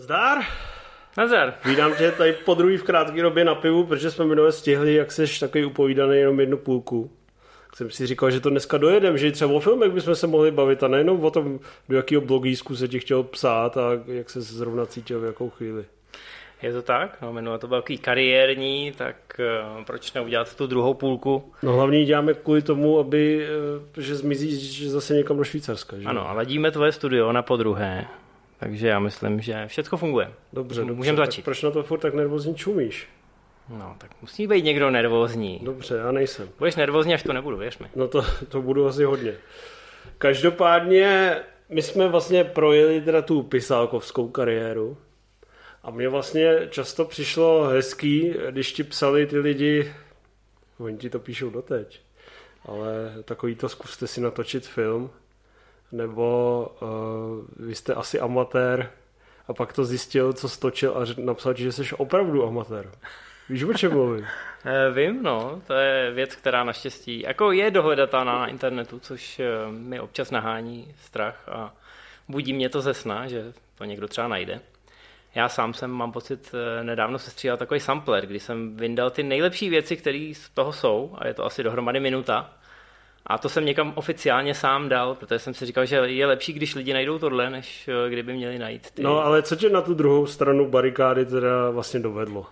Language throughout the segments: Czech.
Zdar! Nazar. Vídám tě tady po druhý v krátké době na pivu, protože jsme minule stihli, jak seš takový upovídaný jenom jednu půlku. Tak jsem si říkal, že to dneska dojedem, že třeba o filmech bychom se mohli bavit a nejenom o tom, do jakého blogísku se ti chtěl psát a jak se zrovna cítil v jakou chvíli. Je to tak? No, minule to byl takový kariérní, tak uh, proč neudělat tu druhou půlku? No hlavně děláme kvůli tomu, aby, uh, že zmizí že zase někam do Švýcarska. Že? Ano, a ladíme tvoje studio na podruhé. Takže já myslím, že všechno funguje. Dobře, dobře. Můžeme začít. proč na to furt tak nervózně čumíš? No, tak musí být někdo nervózní. Dobře, já nejsem. Budeš nervózní, až to nebudu, věř mi. No to, to budu asi hodně. Každopádně my jsme vlastně projeli teda tu pisálkovskou kariéru a mně vlastně často přišlo hezký, když ti psali ty lidi, oni ti to píšou doteď, ale takový to zkuste si natočit film, nebo uh, vy jste asi amatér a pak to zjistil, co stočil a napsal ti, že jsi opravdu amatér. Víš, o čem mluvím? E, vím, no, to je věc, která naštěstí jako je dohledatelná na internetu, což eh, mi občas nahání strach a budí mě to ze sna, že to někdo třeba najde. Já sám jsem, mám pocit, eh, nedávno se stříhal takový sampler, kdy jsem vyndal ty nejlepší věci, které z toho jsou, a je to asi dohromady minuta, a to jsem někam oficiálně sám dal, protože jsem si říkal, že je lepší, když lidi najdou tohle, než eh, kdyby měli najít ty. No ale co tě na tu druhou stranu barikády teda vlastně dovedlo?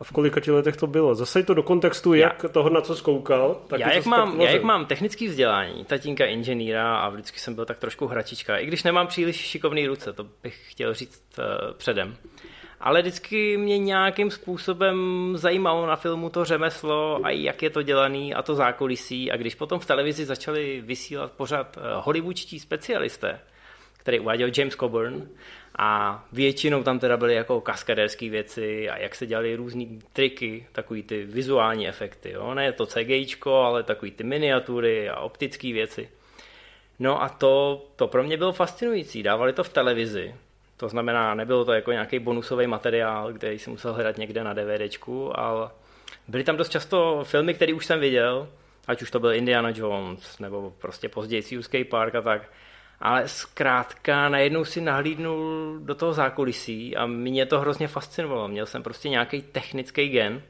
A v kolika ti letech to bylo? Zase to do kontextu, jak já, toho, na co zkoukal. Tak já, jak mám, já jak mám technický vzdělání, tatínka inženýra a vždycky jsem byl tak trošku hračička, i když nemám příliš šikovný ruce, to bych chtěl říct uh, předem ale vždycky mě nějakým způsobem zajímalo na filmu to řemeslo a jak je to dělaný a to zákulisí. A když potom v televizi začali vysílat pořád eh, hollywoodští specialisté, který uváděl James Coburn, a většinou tam teda byly jako kaskadérské věci a jak se dělaly různé triky, takový ty vizuální efekty. Jo? Ne to CGIčko, ale takový ty miniatury a optické věci. No a to, to pro mě bylo fascinující. Dávali to v televizi to znamená, nebylo to jako nějaký bonusový materiál, který si musel hledat někde na DVDčku, ale byly tam dost často filmy, které už jsem viděl, ať už to byl Indiana Jones, nebo prostě později Juský Park a tak. Ale zkrátka najednou si nahlídnul do toho zákulisí a mě to hrozně fascinovalo. Měl jsem prostě nějaký technický gen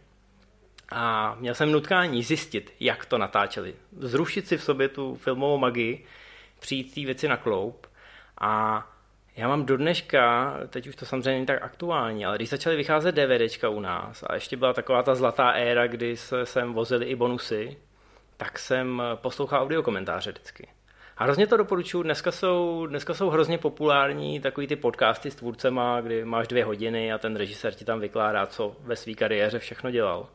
a měl jsem nutkání zjistit, jak to natáčeli. Zrušit si v sobě tu filmovou magii, přijít té věci na kloup a já mám do dneška, teď už to samozřejmě není tak aktuální, ale když začaly vycházet DVDčka u nás a ještě byla taková ta zlatá éra, kdy se sem vozili i bonusy, tak jsem poslouchal audiokomentáře vždycky. A hrozně to doporučuji, dneska jsou, dneska jsou hrozně populární takový ty podcasty s tvůrcema, kdy máš dvě hodiny a ten režisér ti tam vykládá, co ve své kariéře všechno dělal.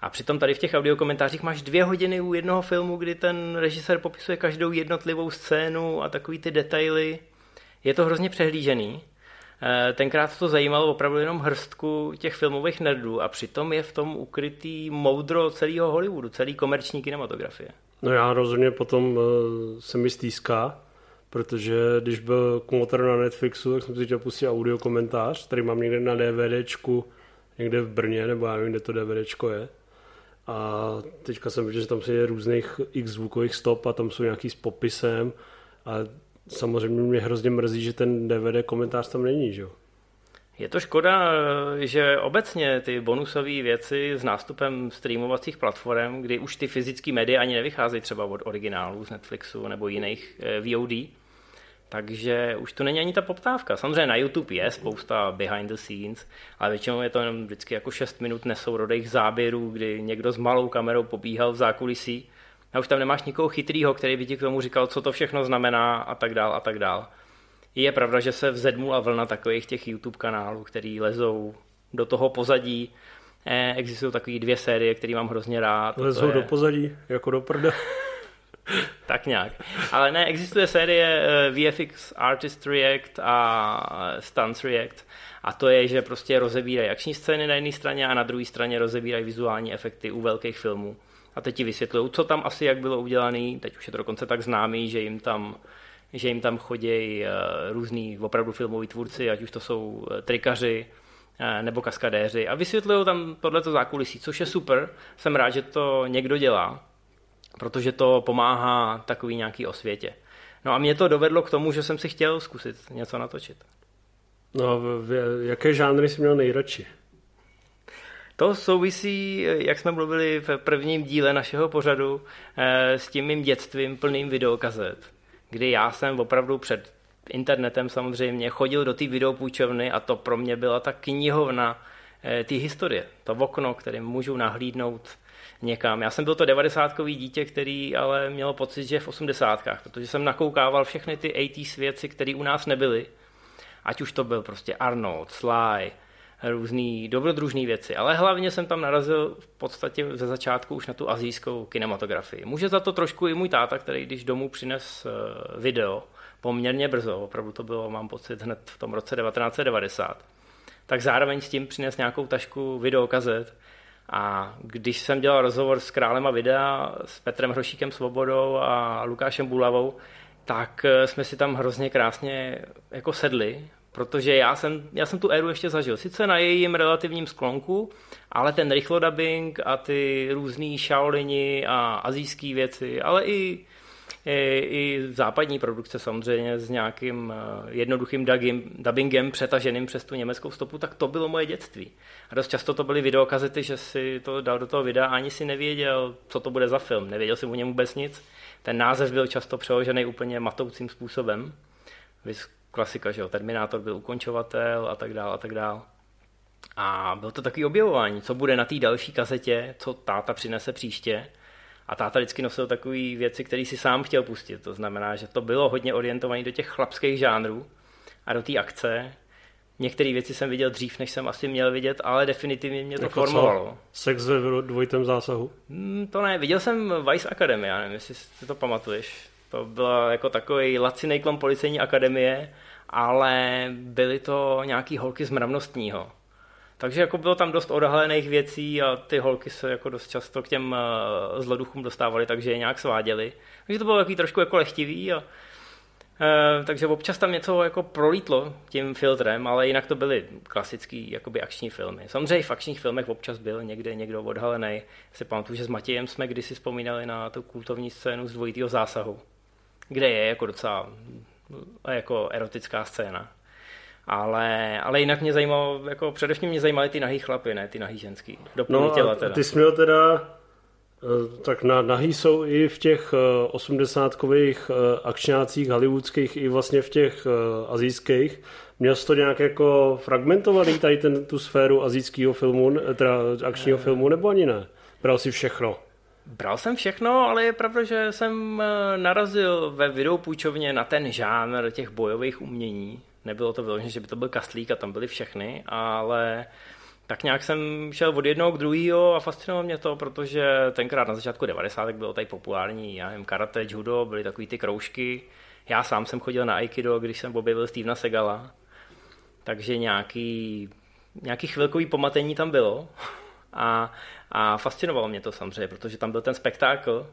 A přitom tady v těch audiokomentářích máš dvě hodiny u jednoho filmu, kdy ten režisér popisuje každou jednotlivou scénu a takový ty detaily je to hrozně přehlížený. Eh, tenkrát to zajímalo opravdu jenom hrstku těch filmových nerdů a přitom je v tom ukrytý moudro celého Hollywoodu, celý komerční kinematografie. No já rozhodně potom uh, se mi stýská, protože když byl komotor na Netflixu, tak jsem si chtěl pustit audio komentář, který mám někde na DVDčku, někde v Brně, nebo já nevím, kde to DVDčko je. A teďka jsem viděl, že tam je různých x zvukových stop a tam jsou nějaký s popisem a samozřejmě mě hrozně mrzí, že ten DVD komentář tam není, že jo? Je to škoda, že obecně ty bonusové věci s nástupem streamovacích platform, kdy už ty fyzické média ani nevycházejí třeba od originálů z Netflixu nebo jiných eh, VOD, takže už to není ani ta poptávka. Samozřejmě na YouTube je spousta behind the scenes, ale většinou je to jenom vždycky jako 6 minut nesourodých záběrů, kdy někdo s malou kamerou pobíhal v zákulisí a už tam nemáš nikoho chytrýho, který by ti k tomu říkal, co to všechno znamená a tak dál a tak dál. Je pravda, že se vzedmula vlna takových těch YouTube kanálů, který lezou do toho pozadí. Eh, existují takové dvě série, které mám hrozně rád. Lezou je... do pozadí, jako do prda. tak nějak. Ale ne, existuje série eh, VFX Artist React a Stunts React a to je, že prostě rozebírají akční scény na jedné straně a na druhé straně rozebírají vizuální efekty u velkých filmů a teď ti vysvětlují, co tam asi jak bylo udělané. Teď už je to dokonce tak známý, že jim tam že jim tam chodí eh, různý opravdu filmoví tvůrci, ať už to jsou eh, trikaři eh, nebo kaskadéři a vysvětlují tam tohleto zákulisí, což je super. Jsem rád, že to někdo dělá, protože to pomáhá takový nějaký osvětě. No a mě to dovedlo k tomu, že jsem si chtěl zkusit něco natočit. No, jaké žánry jsi měl nejradši? To souvisí, jak jsme mluvili v prvním díle našeho pořadu, eh, s tím mým dětstvím plným videokazet, kdy já jsem opravdu před internetem samozřejmě chodil do té videopůjčovny a to pro mě byla ta knihovna eh, té historie, to okno, kterým můžu nahlídnout někam. Já jsem byl to 90 dítě, který ale měl pocit, že v 80 protože jsem nakoukával všechny ty 80s věci, které u nás nebyly. Ať už to byl prostě Arnold, Sly, různé dobrodružné věci, ale hlavně jsem tam narazil v podstatě ze začátku už na tu azijskou kinematografii. Může za to trošku i můj táta, který když domů přines eh, video poměrně brzo, opravdu to bylo, mám pocit, hned v tom roce 1990, tak zároveň s tím přines nějakou tašku videokazet a když jsem dělal rozhovor s králem a videa, s Petrem Hrošíkem Svobodou a Lukášem Bulavou, tak eh, jsme si tam hrozně krásně jako sedli protože já jsem, já jsem tu éru ještě zažil. Sice na jejím relativním sklonku, ale ten rychlodabing a ty různý Shaolini a azijské věci, ale i, i, i západní produkce samozřejmě s nějakým eh, jednoduchým dubbingem přetaženým přes tu německou stopu, tak to bylo moje dětství. A dost často to byly videokazety, že si to dal do toho videa a ani si nevěděl, co to bude za film. Nevěděl si o něm vůbec nic. Ten název byl často přeložený úplně matoucím způsobem klasika, že jo, Terminátor byl ukončovatel a tak dál a tak dál. A bylo to takový objevování, co bude na té další kazetě, co táta přinese příště. A táta vždycky nosil takové věci, které si sám chtěl pustit. To znamená, že to bylo hodně orientované do těch chlapských žánrů a do té akce. Některé věci jsem viděl dřív, než jsem asi měl vidět, ale definitivně mě to jako formovalo. Co? Sex ve dvojitém zásahu? Hmm, to ne, viděl jsem Vice Academy, já nevím, jestli si to pamatuješ. To byla jako takový laciný klon policejní akademie, ale byly to nějaký holky z mravnostního. Takže jako bylo tam dost odhalených věcí a ty holky se jako dost často k těm uh, zloduchům dostávaly, takže je nějak sváděli. Takže to bylo takový trošku jako lehtivý a Uh, takže občas tam něco jako prolítlo tím filtrem, ale jinak to byly klasický jakoby akční filmy. Samozřejmě v akčních filmech občas byl někde někdo odhalený. Si pamatuju, že s Matějem jsme kdysi vzpomínali na tu kultovní scénu z dvojitého zásahu kde je jako docela jako erotická scéna. Ale, ale jinak mě zajímalo, jako především mě zajímaly ty nahý chlapy, ne ty nahý ženský. Do no těla teda. ty jsi měl teda, eh, tak na, nahý jsou i v těch eh, osmdesátkových eh, akčňácích hollywoodských i vlastně v těch azijských. Měl jsi to nějak jako fragmentovaný tady ten, tu sféru azijského filmu, teda akčního filmu, nebo ani ne? Bral si všechno? Bral jsem všechno, ale je pravda, že jsem eh, narazil ve videopůjčovně na ten žánr těch bojových umění. Nebylo to vyložené, že by to byl kastlík a tam byly všechny, ale tak nějak jsem šel od jednoho k druhému a fascinovalo mě to, protože tenkrát na začátku 90. bylo tady populární, já nevím, karate, judo, byly takový ty kroužky. Já sám jsem chodil na aikido, když jsem objevil Stevena Segala, takže nějaký, nějaký chvilkový pomatení tam bylo. A, a fascinovalo mě to samozřejmě, protože tam byl ten spektákl.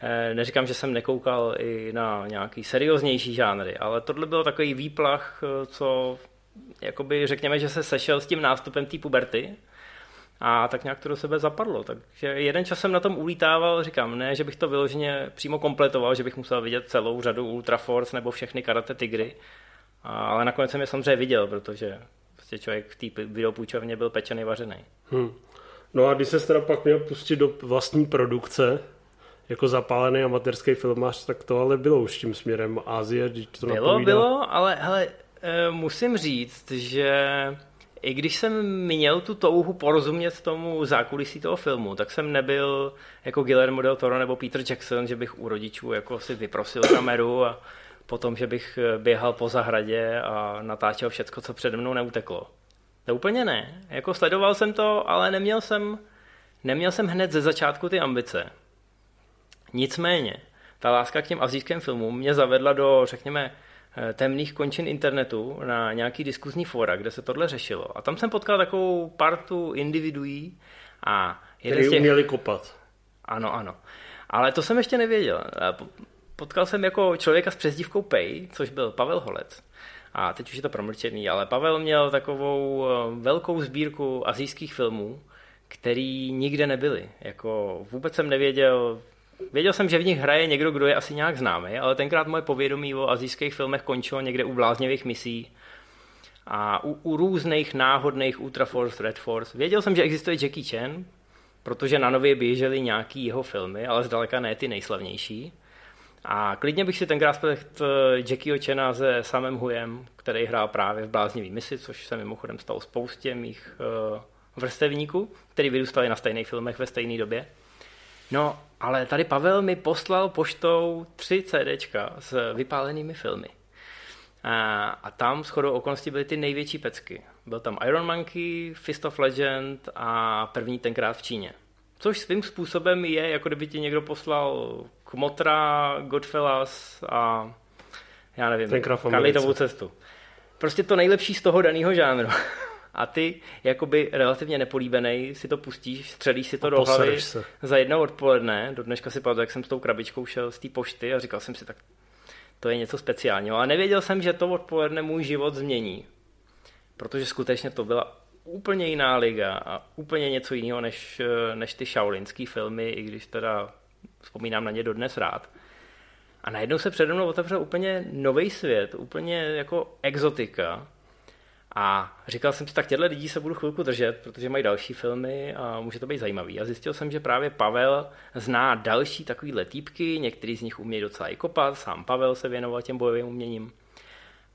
Eh, neříkám, že jsem nekoukal i na nějaký serióznější žánry, ale tohle byl takový výplach, eh, co jakoby řekněme, že se sešel s tím nástupem té puberty a tak nějak to do sebe zapadlo. Takže jeden čas jsem na tom ulítával, říkám, ne, že bych to vyloženě přímo kompletoval, že bych musel vidět celou řadu Ultra Force nebo všechny karate tigry, ale nakonec jsem je samozřejmě viděl, protože prostě člověk v té videopůjčovně byl pečený, vařený. Hmm. No a když se teda pak měl pustit do vlastní produkce, jako zapálený amatérský filmář, tak to ale bylo už tím směrem Ázie, když to Bylo, napovídá. bylo, ale hele, eh, musím říct, že i když jsem měl tu touhu porozumět tomu zákulisí toho filmu, tak jsem nebyl jako Guillermo del Toro nebo Peter Jackson, že bych u rodičů jako si vyprosil kameru a potom, že bych běhal po zahradě a natáčel všecko, co přede mnou neuteklo. To úplně ne. Jako sledoval jsem to, ale neměl jsem, neměl jsem hned ze začátku ty ambice. Nicméně, ta láska k těm azijským filmům mě zavedla do, řekněme, eh, temných končin internetu na nějaký diskuzní fora, kde se tohle řešilo. A tam jsem potkal takovou partu individuí a jeden z těch... uměli kopat. Ano, ano. Ale to jsem ještě nevěděl. Potkal jsem jako člověka s přezdívkou Pej, což byl Pavel Holec. A teď už je to promlčený, ale Pavel měl takovou eh, velkou sbírku azijských filmů, který nikde nebyly. Jako vůbec jsem nevěděl, věděl jsem, že v nich hraje někdo, kdo je asi nějak známý, ale tenkrát moje povědomí o azijských filmech končilo někde u bláznivých misí. a u, u různých náhodných Ultra Force, Red Force. Věděl jsem, že existuje Jackie Chan, protože na nově běžely nějaký jeho filmy, ale zdaleka ne ty nejslavnější. A klidně bych si tenkrát spletl Jackieho Chena se Samem Huyem, který hrál právě v Bláznivý misi, což se mimochodem stalo spoustě mých uh, vrstevníků, který vyrůstali na stejných filmech ve stejné době. No, ale tady Pavel mi poslal poštou tři CDčka s vypálenými filmy. A, a tam shodou okolností byly ty největší pecky. Byl tam Iron Monkey, Fist of Legend a první tenkrát v Číně. Což svým způsobem je, jako kdyby ti někdo poslal Kmotra, Godfellas a já nevím, Karlitovou cestu. Prostě to nejlepší z toho daného žánru. A ty, jakoby relativně nepolíbený, si to pustíš, střelíš si to a do hlavy se. za jedno odpoledne. Do dneška si pamatuju, jak jsem s tou krabičkou šel z té pošty a říkal jsem si, tak to je něco speciálního. A nevěděl jsem, že to odpoledne můj život změní. Protože skutečně to byla úplně jiná liga a úplně něco jiného než, než ty šaulinský filmy, i když teda vzpomínám na ně dodnes rád. A najednou se přede mnou otevřel úplně nový svět, úplně jako exotika. A říkal jsem si, tak těchto lidí se budu chvilku držet, protože mají další filmy a může to být zajímavý. A zjistil jsem, že právě Pavel zná další takovýhle týpky, některý z nich umějí docela i kopat, sám Pavel se věnoval těm bojovým uměním.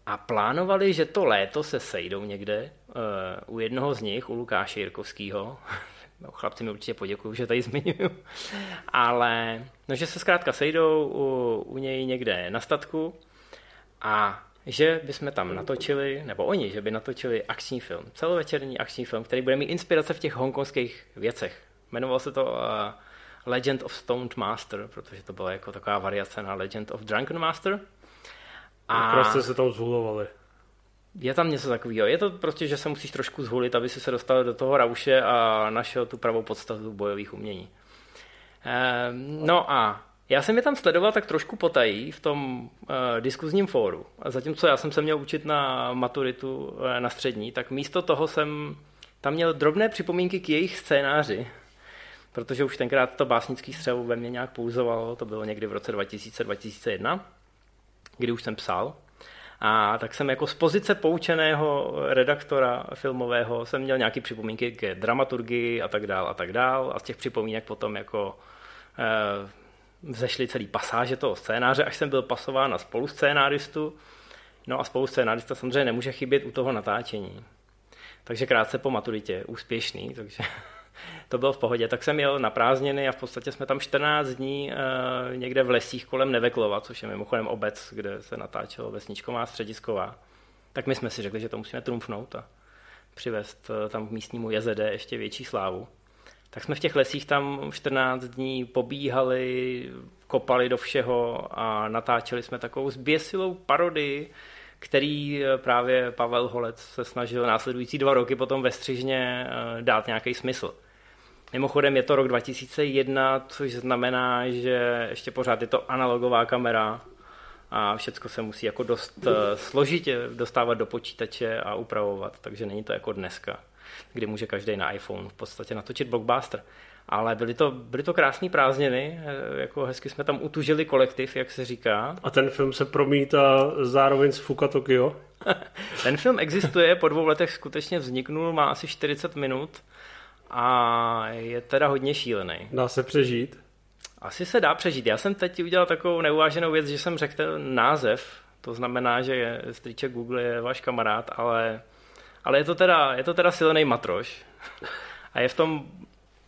A plánovali, že to léto se sejdou někde uh, u jednoho z nich, u Lukáše Jirkovského. No, chlapci mi určitě poděkuju, že tady zmiňuju. Ale no, že se zkrátka sejdou u, u něj někde na statku a že bychom tam natočili, nebo oni, že by natočili akční film, celovečerní akční film, který bude mít inspirace v těch hongkonských věcech. Jmenoval se to uh, Legend of Stoned Master, protože to byla jako taková variace na Legend of Drunken Master. A prostě se tam zhulovali. Je tam něco takového. Je to prostě, že se musíš trošku zhulit, aby si se dostal do toho rauše a našel tu pravou podstatu bojových umění. Ehm, no a já jsem je tam sledoval tak trošku potají v tom uh, diskuzním fóru. A zatímco já jsem se měl učit na maturitu uh, na střední, tak místo toho jsem tam měl drobné připomínky k jejich scénáři. Protože už tenkrát to básnický střevo ve mně nějak pouzovalo, to bylo někdy v roce 2000-2001, kdy už jsem psal. A tak jsem jako z pozice poučeného redaktora filmového jsem měl nějaké připomínky k dramaturgii a tak dál a tak dál. A z těch připomínek potom jako uh, vzešly celý pasáže toho scénáře, až jsem byl pasován na spoluscénáristu. No a spoluscénárista samozřejmě nemůže chybět u toho natáčení. Takže krátce po maturitě, úspěšný, takže to bylo v pohodě. Tak jsem jel na prázdniny a v podstatě jsme tam 14 dní uh, někde v lesích kolem Neveklova, což je mimochodem obec, kde se natáčelo vesničková středisková. Tak my jsme si řekli, že to musíme trumfnout a přivést uh, tam místnímu JZD ještě větší slávu tak jsme v těch lesích tam 14 dní pobíhali, kopali do všeho a natáčeli jsme takovou zběsilou parodii, který eh, právě Pavel Holec se snažil následující dva roky potom ve střižně dát nějaký smysl. Mimochodem je to rok 2001, což znamená, že ještě pořád je to analogová kamera a všechno se musí jako dost eh, složitě dostávat do počítače a upravovat, takže není to jako dneska kdy může každý na iPhone v podstatě natočit blockbuster. Ale byly to, byly to krásné prázdniny, eh, jako hezky jsme tam utužili kolektiv, jak se říká. A ten film se promítá zároveň z Fuka Tokyo? ten film existuje, po dvou letech skutečně vzniknul, má asi 40 minut a je teda hodně šílený. Dá se přežít? Asi se dá přežít. Já jsem teď udělal takovou neuváženou věc, že jsem řekl ten název, to znamená, že strýček Google je váš kamarád, ale ale je to teda, je to teda silný matroš. A je v tom,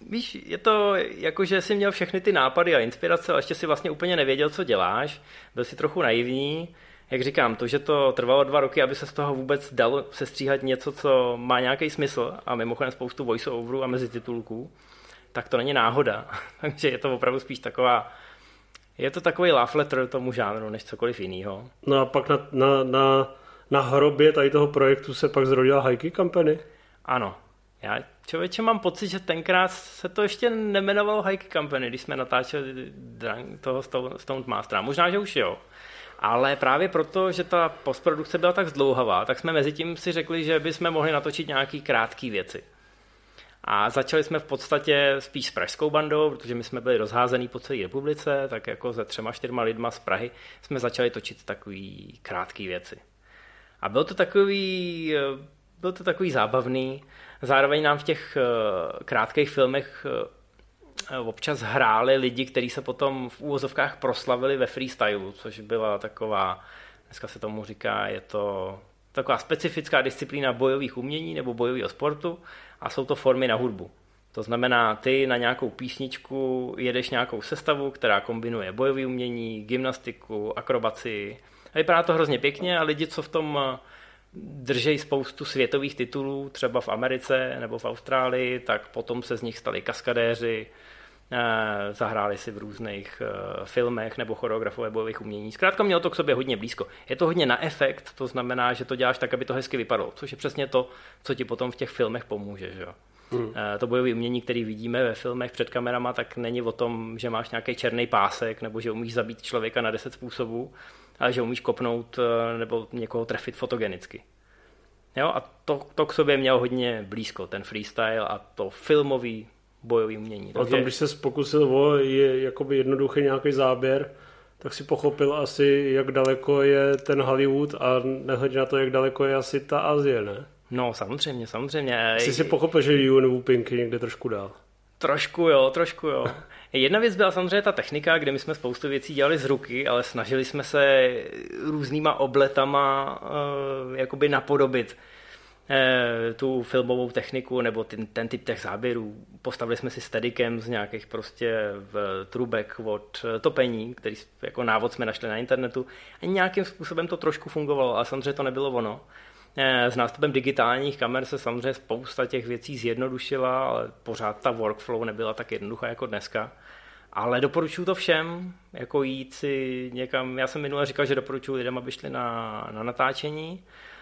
víš, je to jako, že jsi měl všechny ty nápady a inspirace, ale ještě si vlastně úplně nevěděl, co děláš. Byl si trochu naivní. Jak říkám, to, že to trvalo dva roky, aby se z toho vůbec dalo sestříhat něco, co má nějaký smysl a mimochodem spoustu voice-overů a mezi titulků, tak to není náhoda. Takže je to opravdu spíš taková je to takový love letter tomu žánru, než cokoliv jiného. No a pak na, na, na na hrobě tady toho projektu se pak zrodila Hajky Company? Ano. Já člověče mám pocit, že tenkrát se to ještě nemenovalo Hajky Company, když jsme natáčeli toho Stone Mastera. Možná, že už jo. Ale právě proto, že ta postprodukce byla tak zdlouhavá, tak jsme mezi tím si řekli, že bychom mohli natočit nějaký krátké věci. A začali jsme v podstatě spíš s pražskou bandou, protože my jsme byli rozházený po celé republice, tak jako se třema, čtyřma lidma z Prahy jsme začali točit takové krátké věci. A byl to takový, byl to takový zábavný. Zároveň nám v těch krátkých filmech občas hráli lidi, kteří se potom v úvozovkách proslavili ve freestylu, což byla taková, dneska se tomu říká, je to taková specifická disciplína bojových umění nebo bojového sportu a jsou to formy na hudbu. To znamená, ty na nějakou písničku jedeš nějakou sestavu, která kombinuje bojové umění, gymnastiku, akrobaci. A vypadá to hrozně pěkně a lidi, co v tom eh, držejí spoustu světových titulů, třeba v Americe nebo v Austrálii, tak potom se z nich stali kaskadéři, eh, zahráli si v různých eh, filmech nebo choreografové bojových umění. Zkrátka mělo to k sobě hodně blízko. Je to hodně na efekt, to znamená, že to děláš tak, aby to hezky vypadalo, což je přesně to, co ti potom v těch filmech pomůže. Že? Hmm. Eh, to bojové umění, který vidíme ve filmech před kamerama, tak není o tom, že máš nějaký černý pásek nebo že umíš zabít člověka na deset způsobů, ale že umíš kopnout eh, nebo někoho trefit fotogenicky. Jo, a to, to k sobě mělo hodně blízko, ten freestyle a to filmový bojový umění. Takže... A tam, když se pokusil o je, jakoby jednoduchý nějaký záběr, tak si pochopil asi, jak daleko je ten Hollywood a nehledě na to, jak daleko je asi ta Azie, ne? No, samozřejmě, samozřejmě. Jsi si pochopil, že Yun Pinky někde trošku dál. Trošku jo, trošku jo. Jedna věc byla samozřejmě ta technika, kde my jsme spoustu věcí dělali z ruky, ale snažili jsme se různýma obletama uh, jakoby napodobit tu filmovou techniku nebo ten, ten typ těch záběrů. Postavili jsme si steadikem z nějakých prostě v trubek od topení, který jako návod jsme našli na internetu a nějakým způsobem to trošku fungovalo, ale samozřejmě to nebylo ono. Eh, s nástupem digitálních kamer se samozřejmě spousta těch věcí zjednodušila, ale pořád ta workflow nebyla tak jednoduchá jako dneska. Ale doporučuji to všem, jako jít si někam, já jsem minule říkal, že doporučuji lidem, aby šli na, na natáčení, eh,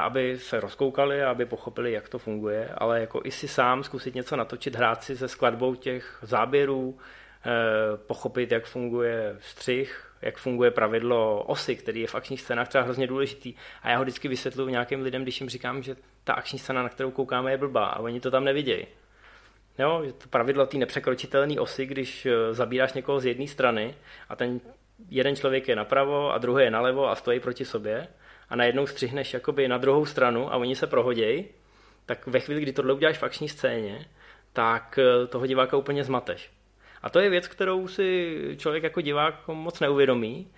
aby se rozkoukali, aby pochopili, jak to funguje, ale jako i si sám zkusit něco natočit, hrát si se skladbou těch záběrů, eh, pochopit, jak funguje střih, jak funguje pravidlo osy, který je v akčních scénách třeba hrozně důležitý. A já ho vždycky vysvětluji nějakým lidem, když jim říkám, že ta akční scéna, na kterou koukáme, je blbá a oni to tam nevidějí. Jo, že to pravidlo té nepřekročitelné osy, když eh, zabíráš někoho z jedné strany a ten jeden člověk je napravo a druhý je nalevo a stojí proti sobě a najednou střihneš jakoby na druhou stranu a oni se prohodějí, tak ve chvíli, kdy tohle uděláš v akční scéně, tak eh, toho diváka úplně zmateš. A to je věc, kterou si člověk jako divák moc neuvědomí,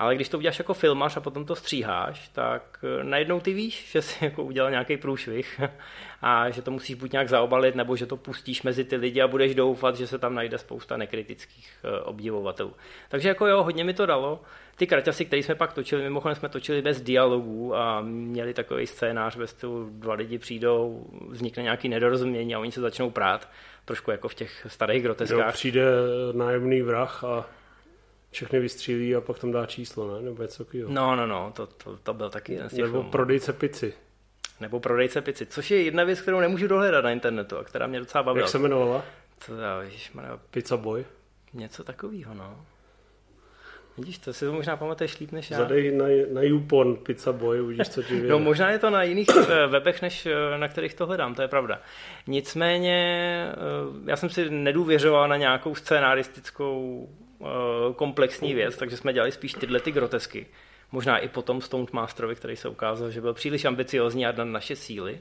ale když to uděláš jako filmař a potom to stříháš, tak eh, najednou ty víš, že jsi jako udělal nějaký průšvih a že to musíš buď nějak zaobalit, nebo že to pustíš mezi ty lidi a budeš doufat, že se tam najde spousta nekritických eh, obdivovatelů. Takže jako jo, hodně mi to dalo. Ty kraťasy, které jsme pak točili, mimochodem jsme točili bez dialogů a měli takový scénář, ve stylu dva lidi přijdou, vznikne nějaký nedorozumění a oni se začnou prát trošku jako v těch starých groteskách. Jo, přijde nájemný vrah a všechny vystřílí a pak tam dá číslo, ne? Nebo něco takového. No, no, no, to, to, to byl taky jeden z těch Nebo filmů. prodejce pici. Nebo prodejce pici, což je jedna věc, kterou nemůžu dohledat na internetu a která mě docela bavila. Jak se jmenovala? To já, ježišmarja. Pizza Boy? Něco takového, no. Vidíš, to si to možná pamatuješ líp než já. Zadej na, na YouPorn Pizza Boy, uvidíš, co ti No možná je to na jiných eh, webech, než eh, na kterých to hledám, to je pravda. Nicméně eh, já jsem si nedůvěřoval na nějakou scénaristickou komplexní věc, takže jsme dělali spíš tyhle ty grotesky. Možná i potom Stone Masterovi, který se ukázal, že byl příliš ambiciozní a na naše síly.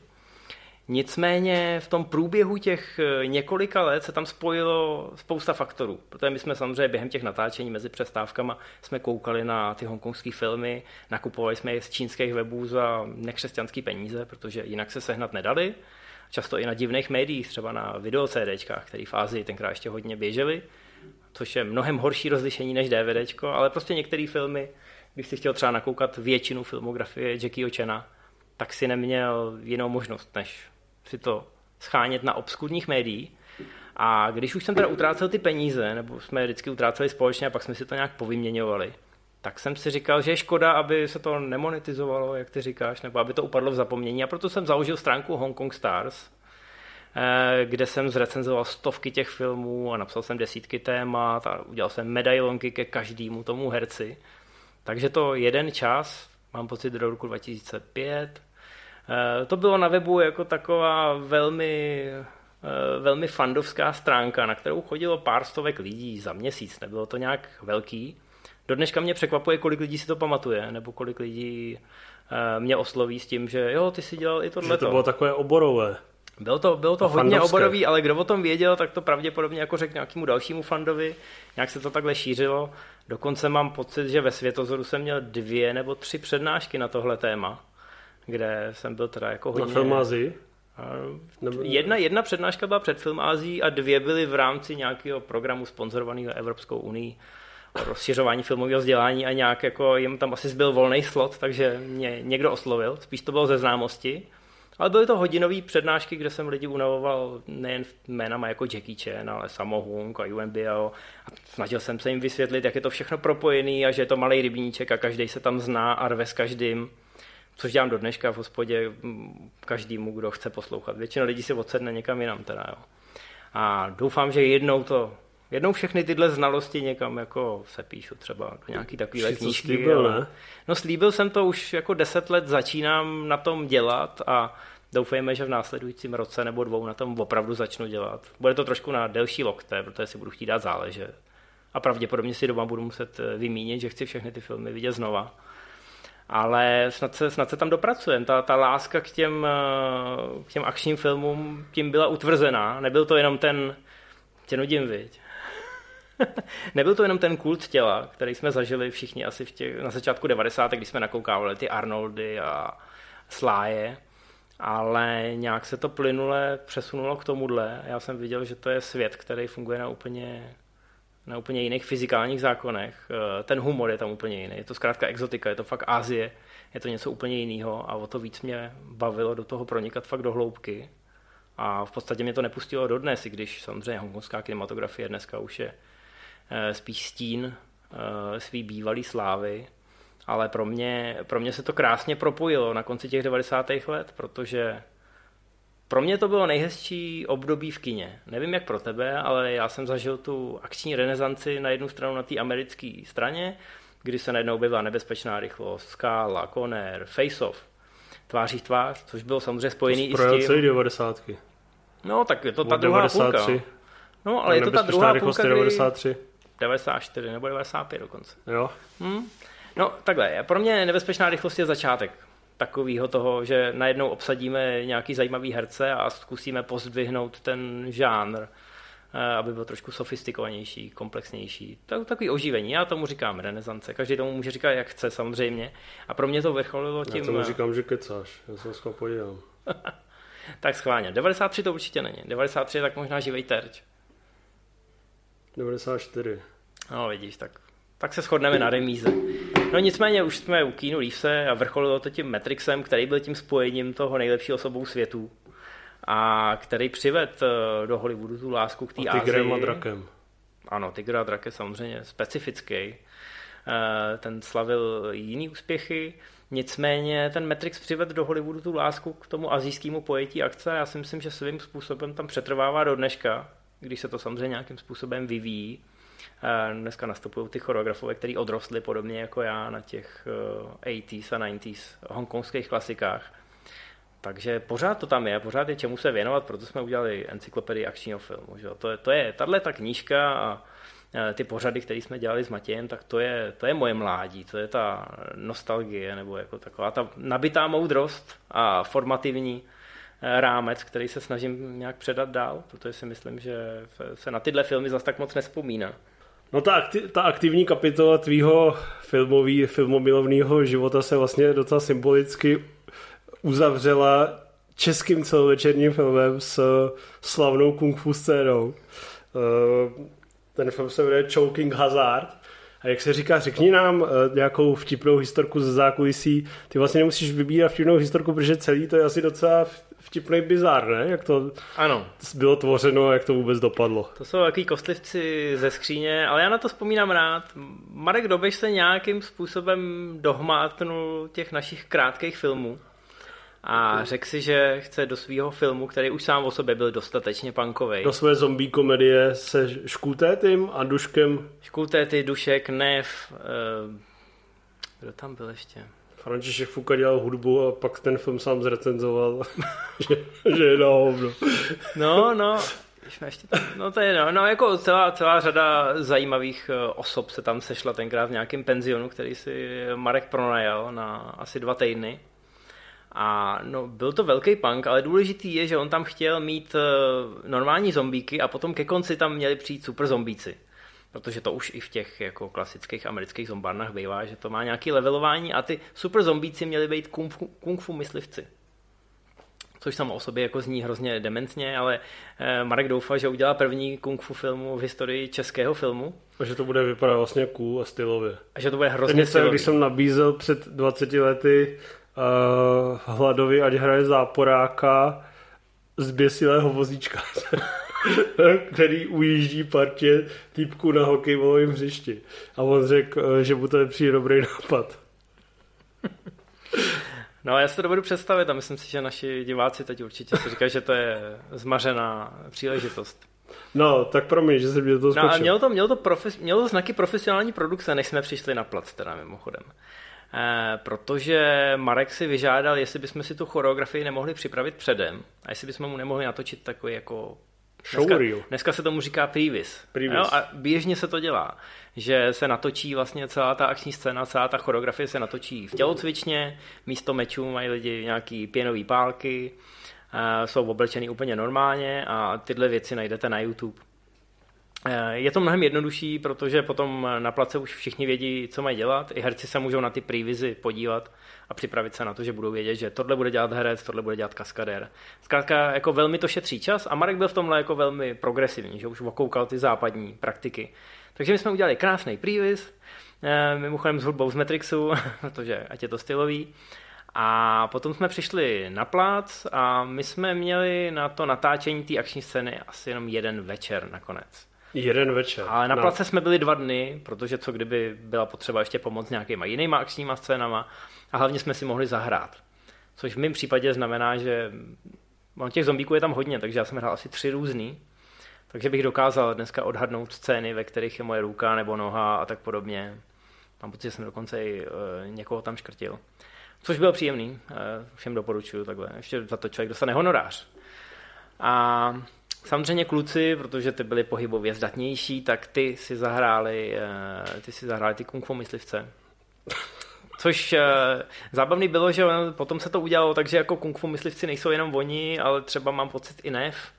Nicméně v tom průběhu těch eh, několika let se tam spojilo spousta faktorů, protože my jsme samozřejmě během těch natáčení mezi přestávkama jsme koukali na ty hongkongské filmy, nakupovali jsme je z čínských webů za nekřesťanské peníze, protože jinak se sehnat nedali. Často i na divných médiích, třeba na video CDčkách, které v Ázii tenkrát ještě hodně běžely, což je mnohem horší rozlišení než DVDčko, ale prostě některé filmy, když si chtěl třeba nakoukat většinu filmografie Jackie Chena, tak si neměl jinou možnost, než si to schánět na obskurních médiích. A když už jsem teda utrácel ty peníze, nebo jsme je vždycky utráceli společně a pak jsme si to nějak povyměňovali, tak jsem si říkal, že je škoda, aby se to nemonetizovalo, jak ty říkáš, nebo aby to upadlo v zapomnění. A proto jsem založil stránku Hong Kong Stars, kde jsem zrecenzoval stovky těch filmů a napsal jsem desítky témat a udělal jsem medailonky ke každému tomu herci. Takže to jeden čas, mám pocit do roku 2005, Eh, to bylo na webu jako taková velmi, eh, velmi fandovská stránka, na kterou chodilo pár stovek lidí za měsíc, nebylo to nějak velký. Do dneška mě překvapuje, kolik lidí si to pamatuje, nebo kolik lidí mě osloví s tím, že jo, ty si dělal i tohle. To bylo takové oborové. Bylo to, bylo to hodně fandovské. oborový, ale kdo o tom věděl, tak to pravděpodobně jako řekl nějakému dalšímu fandovi. Nějak se to takhle šířilo. Dokonce mám pocit, že ve Světozoru jsem měl dvě nebo tři přednášky na tohle téma, kde jsem byl teda jako hodně... Na Filmázii? Jedna, jedna přednáška byla před Filmází a dvě byly v rámci nějakého programu sponzorovaného Evropskou unii rozšiřování filmového vzdělání a nějak jako jim tam asi zbyl volný slot, takže mě někdo oslovil, spíš to bylo ze známosti. Ale byly to hodinové přednášky, kde jsem lidi unavoval nejen jménama jako Jackie Chan, ale Samohung a UMBO. A snažil jsem se jim vysvětlit, jak je to všechno propojený a že je to malý rybníček a každý se tam zná a rve s každým. Což dělám do dneška v hospodě každému, kdo chce poslouchat. Většina lidí si odsedne někam jinam teda, jo. A doufám, že jednou to Jednou všechny tyhle znalosti někam jako se píšu třeba do nějaký takový knížky. Slíbil, ne? No slíbil jsem to už jako deset let, začínám na tom dělat a doufejme, že v následujícím roce nebo dvou na tom opravdu začnu dělat. Bude to trošku na delší lokte, protože si budu chtít dát záležet. A pravděpodobně si doma budu muset eh, vymínit, že chci všechny ty filmy vidět znova. Ale snad se, snad se tam dopracujeme. Ta, ta láska k těm, eh, k těm akčním filmům tím byla utvrzená. Nebyl to jenom ten, tě nudím, viď? Nebyl to jenom ten kult těla, který jsme zažili všichni asi v těch, na začátku 90. když jsme nakoukávali ty Arnoldy a Sláje, ale nějak se to plynule přesunulo k tomuhle. Já jsem viděl, že to je svět, který funguje na úplně, na úplně jiných fyzikálních zákonech. Eh, ten humor je tam úplně jiný. Je to zkrátka exotika, je to fakt Asie, je to něco úplně jiného a o to víc mě bavilo do toho pronikat fakt do hloubky. A v podstatě mě to nepustilo do dnes, i když samozřejmě hongkongská kinematografie dneska už je Eh, spíš stín eh, svý bývalý slávy, ale pro mě, pro mě se to krásně propojilo na konci těch 90. let, protože pro mě to bylo nejhezčí období v kině. Nevím jak pro tebe, ale já jsem zažil tu akční renesanci na jednu stranu na té americké straně, kdy se najednou objevila nebezpečná rychlost, Skála, Conner, Face Off, tváří tvář, což bylo samozřejmě spojený i s tím... 90. No, tak je to ta druhá 93. půlka. No, ale je to ta druhá půlka, kdy... 93. 94 nebo 95 dokonce. Jo. Hmm? No takhle, pro mě nebezpečná rychlost je začátek takového toho, že najednou obsadíme nějaký zajímavý herce a zkusíme pozdvihnout ten žánr, eh, aby byl trošku sofistikovanější, komplexnější. To takový oživení. Já tomu říkám renesance. Každý tomu může říkat, jak chce, samozřejmě. A pro mě to vrcholilo tím... Já tomu říkám, že kecáš. Já se dneska podívám. tak schválně. 93 to určitě není. 93 je tak možná živej terč. 94. No vidíš, tak, tak se shodneme na remíze. No nicméně už jsme u Keanu Reevese a vrcholilo to tím Matrixem, který byl tím spojením toho nejlepšího osobou světu a který přived eh, do Hollywoodu tu lásku k té Tigrem a drakem. Ano, Tigr a drak je samozřejmě specifický. Eh, ten slavil jiný úspěchy, nicméně ten Matrix přived do Hollywoodu tu lásku k tomu azijskému pojetí akce. Já si myslím, že svým způsobem tam přetrvává do dneška když se to samozřejmě nějakým způsobem vyvíjí. Dneska nastupují ty choreografové, kteří odrostli podobně jako já na těch 80s eh, a 90s hongkongských klasikách. Takže pořád to tam je, pořád je čemu se věnovat, proto jsme udělali encyklopedii akčního filmu. Že? To je, to je tahle ta knížka a eh, ty pořady, které jsme dělali s Matějem, tak to je, to je moje mládí, to je ta nostalgie, nebo jako taková ta nabitá moudrost a formativní rámec, který se snažím nějak předat dál, protože si myslím, že se na tyhle filmy zase tak moc nespomíná. No ta, akti- ta aktivní kapitola tvýho filmový, filmomilovného života se vlastně docela symbolicky uzavřela českým celovečerním filmem s slavnou kung fu scénou. Eh, ten film se jmenuje Choking Hazard. A jak se říká, řekni nám eh, nějakou vtipnou historku ze zákulisí. Ty vlastně nemusíš vybírat vtipnou historku, protože celý to je asi docela vtipný bizár, ne? Jak to ano. bylo tvořeno a jak to vůbec dopadlo. To jsou takový kostlivci ze skříně, ale já na to vzpomínám rád. Marek Dobeš se nějakým způsobem dohmátnul těch našich krátkých filmů a řekl si, že chce do svého filmu, který už sám o sobě byl dostatečně punkový. Do své zombie komedie se Škultétym a Duškem. Škultéty, Dušek, Nev, uh, kdo tam byl ještě? František Fuka dělal hudbu a pak ten film sám zrecenzoval, že, že je na hovno. No, no, ještě tam, no to je, no, no jako celá, celá řada zajímavých eh, osob se tam sešla tenkrát v nějakém penzionu, který si Marek pronajal na asi dva týdny. A no, byl to velký punk, ale důležitý je, že on tam chtěl mít uh, normální zombíky a potom ke konci tam měli přijít super zombíci. Protože to už i v těch jako klasických amerických zombárnách bývá, že to má nějaký levelování a ty super zombíci měli být kung fu, kung fu myslivci což samo o sobě jako zní hrozně dementně, ale eh, Marek doufá, že udělá první kung fu filmu v historii českého filmu. A že to bude vypadat vlastně cool a stylově. A že to bude hrozně stylově. Když jsem nabízel před 20 lety uh, Hladovi, ať hraje záporáka z běsilého vozíčka, který ujíždí partě týpku na hokejovém hřišti. A on řekl, eh, že mu to je přijde dobrý nápad. No já si to dovedu představit a myslím si, že naši diváci teď určitě si říkají, že to je zmařená příležitost. No, tak promiň, že se mě to skočil. No a mělo to, mělo, to profes, mělo to znaky profesionální produkce, než jsme přišli na plac, teda mimochodem. Eh, protože Marek si vyžádal, jestli bychom si tu choreografii nemohli připravit předem a jestli bychom mu nemohli natočit takový jako Dneska, dneska se tomu říká previs. previs. Jo, a běžně se to dělá, že se natočí vlastně celá ta akční scéna, celá ta choreografie se natočí v tělocvičně, místo mečů mají lidi nějaký pěnový pálky, jsou oblečený úplně normálně a tyhle věci najdete na YouTube. Eh, je to mnohem jednodušší, protože potom na place už všichni vědí, co mají dělat. I herci se můžou na ty previzy podívat a připravit se na to, že budou vědět, že tohle bude dělat herec, tohle bude dělat kaskadér. Zkrátka jako velmi to šetří čas a Marek byl v tomhle jako velmi progresivní, že už okoukal ty západní praktiky. Takže my jsme udělali krásný previs, eh, mimochodem s hudbou z Matrixu, protože ať je to stylový. A potom jsme přišli na plác a my jsme měli na to natáčení té akční scény asi jenom jeden večer nakonec. Jeden večer. Ale na no. place jsme byli dva dny, protože co kdyby byla potřeba ještě pomoct nějakýma jinýma akčníma scénama a hlavně jsme si mohli zahrát. Což v mém případě znamená, že on těch zombíků je tam hodně, takže já jsem hrál asi tři různý. Takže bych dokázal dneska odhadnout scény, ve kterých je moje ruka nebo noha a tak podobně. Mám pocit, že jsem dokonce i uh, někoho tam škrtil. Což bylo příjemný, uh, všem doporučuju takhle. Ještě za to člověk dostane honorář. A Samozřejmě kluci, protože ty byli pohybově zdatnější, tak ty si zahráli, eh, ty si zahráli ty kung fu myslivce. Což uh, zábavný bylo, že potom se to udělalo takže jako kung fu myslivci nejsou jenom oni, ale třeba mám pocit i Nev.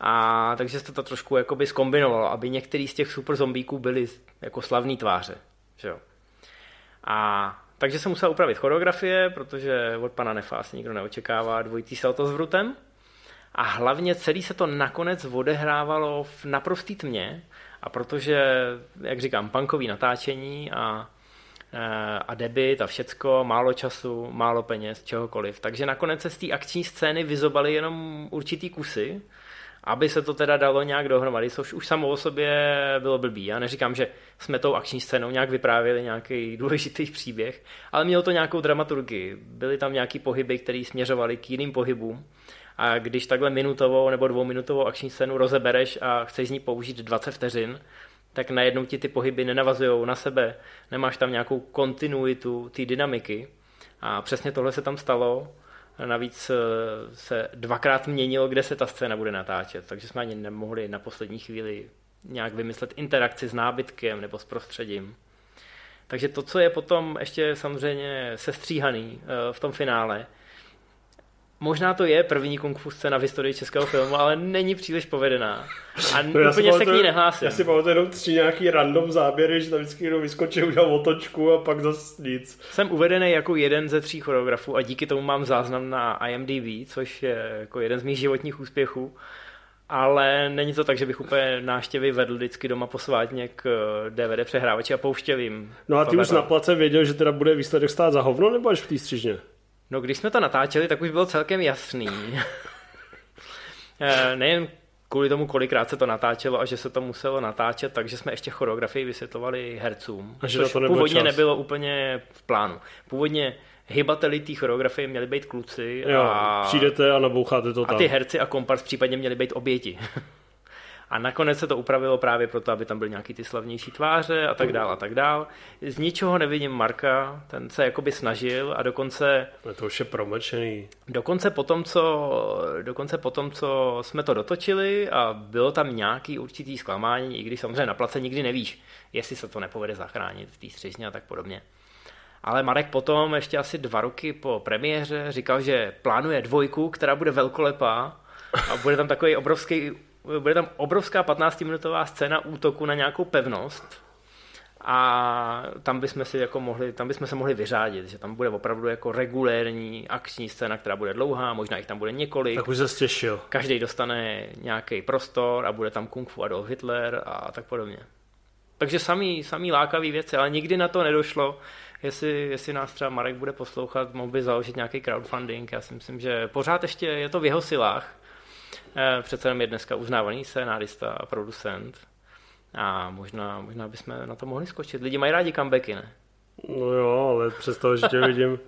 A takže se to trošku jakoby zkombinovalo, aby některý z těch super zombíků byli jako slavný tváře. Že jo? A takže se musel upravit choreografie, protože od pana Nefa asi nikdo neočekává dvojitý salto s vrutem. A hlavně celý se to nakonec odehrávalo v naprostý tmě a protože, jak říkám, punkový natáčení a, eh, a debit a všecko, málo času, málo peněz, čehokoliv. Takže nakonec se z té akční scény vyzobaly jenom určitý kusy, aby se to teda dalo nějak dohromady, což už samo o sobě bylo blbý. Já neříkám, že jsme tou akční scénou nějak vyprávěli nějaký důležitý příběh, ale mělo to nějakou dramaturgii. Byly tam nějaký pohyby, které směřovaly k jiným pohybům a když takhle minutovou nebo dvouminutovou akční scénu rozebereš a chceš z ní použít 20 vteřin, tak najednou ti ty pohyby nenavazují na sebe, nemáš tam nějakou kontinuitu té dynamiky. A přesně tohle se tam stalo. Navíc eh, se dvakrát měnilo, kde se ta scéna bude natáčet, takže jsme ani nemohli na poslední chvíli nějak vymyslet interakci s nábytkem nebo s prostředím. Takže to, co je potom ještě samozřejmě sestříhaný eh, v tom finále, Možná to je první kung fu scéna v historii českého filmu, ale není příliš povedená. A no úplně se k ní nehlásím. Já si pamatuju jenom tři nějaký random záběry, že tam vždycky jenom vyskočí, udělal otočku a pak zase nic. Jsem uvedený jako jeden ze tří choreografů a díky tomu mám záznam na IMDb, což je jako jeden z mých životních úspěchů. Ale není to tak, že bych úplně náštěvy vedl vždycky doma posvátně k DVD eh, přehrávači a pouštěl jim. No a ty už na place věděl, že teda bude výsledek stát za hovno nebo až v té střižně? No když jsme to natáčeli, tak už bylo celkem jasný. Eh, nejen kvůli tomu, kolikrát se to natáčelo a že se to muselo natáčet, takže jsme ještě choreografii vysvětlovali hercům. A že to původně čas. nebylo úplně v plánu. Původně hybatelí té choreografie měli být kluci. Jo, a... přijdete a naboucháte to tam. A ty herci a kompars případně měli být oběti. A nakonec se to upravilo právě proto, aby tam byly nějaký ty slavnější tváře a tak dál a tak dál. Z ničeho nevidím Marka, ten se jakoby snažil a dokonce... No to už je promlčený. Dokonce potom, co, dokonce potom, co jsme to dotočili a bylo tam nějaký určitý zklamání, i když samozřejmě na place nikdy nevíš, jestli se to nepovede zachránit v té střižně a tak podobně. Ale Marek potom, ještě asi dva roky po premiéře, říkal, že plánuje dvojku, která bude velkolepá a bude tam takový obrovský bude tam obrovská 15-minutová scéna útoku na nějakou pevnost a tam bychom, si jako mohli, tam bychom se mohli vyřádit, že tam bude opravdu jako regulérní akční scéna, která bude dlouhá, možná jich tam bude několik. Tak už se stěšil. Každý dostane nějaký prostor a bude tam Kung Fu Adolf Hitler a tak podobně. Takže samý, samý lákavý věci, ale nikdy na to nedošlo. Jestli, jestli nás třeba Marek bude poslouchat, mohl by založit nějaký crowdfunding. Já si myslím, že pořád ještě je to v jeho silách přece jenom je dneska uznávaný scénárista a producent. A možná, možná bychom na to mohli skočit. Lidi mají rádi comebacky, ne? No jo, ale přesto, že tě vidím,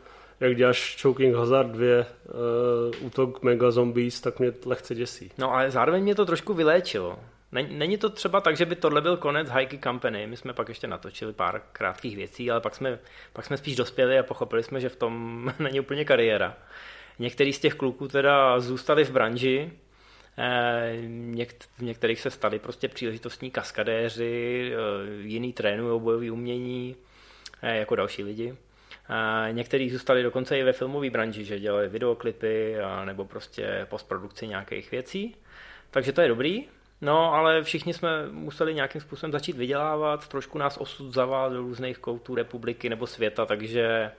jak děláš Choking Hazard 2, uh, útok Mega Zombies, tak mě lehce děsí. No ale zároveň mě to trošku vyléčilo. Není to třeba tak, že by tohle byl konec Hajky Company. My jsme pak ještě natočili pár krátkých věcí, ale pak jsme, pak jsme spíš dospěli a pochopili jsme, že v tom není úplně kariéra. Některý z těch kluků teda zůstali v branži, Eh, v některých se stali prostě příležitostní kaskadéři, eh, jiný trénují bojové umění, eh, jako další lidi. Někteří zůstali dokonce i ve filmové branži, že dělali videoklipy nebo prostě postprodukci nějakých věcí. Takže to je dobrý. No, ale všichni jsme museli nějakým způsobem začít vydělávat, trošku nás osud zavál do různých koutů republiky nebo světa, takže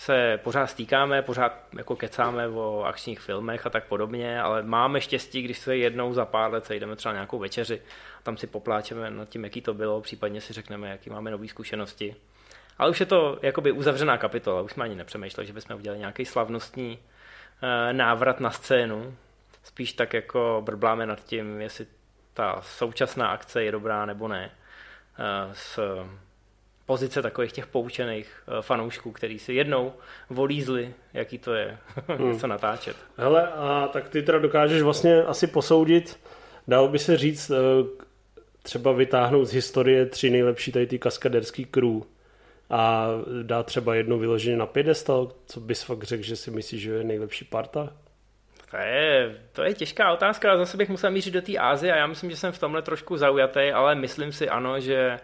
se pořád stýkáme, pořád jako kecáme o akčních filmech a tak podobně, ale máme štěstí, když se jednou za pár let sejdeme třeba nějakou večeři, tam si popláčeme nad tím, jaký to bylo, případně si řekneme, jaký máme nové zkušenosti. Ale už je to jakoby uzavřená kapitola, už jsme ani nepřemýšleli, že bychom udělali nějaký slavnostní eh, návrat na scénu. Spíš tak jako brbláme nad tím, jestli ta současná akce je dobrá nebo ne. Eh, s pozice takových těch poučených eh, fanoušků, který si jednou volízli, jaký to je hmm. něco natáčet. Hele, a tak ty teda dokážeš vlastně asi posoudit, dalo by se říct, eh, třeba vytáhnout z historie tři nejlepší tady ty kaskaderský crew a dá třeba jedno vyloženě na pědestal, co bys fakt řekl, že si myslíš, že je nejlepší parta? To je, to je těžká otázka, zase bych musel mířit do té Ázie a já myslím, že jsem v tomhle trošku zaujatý, ale myslím si ano, že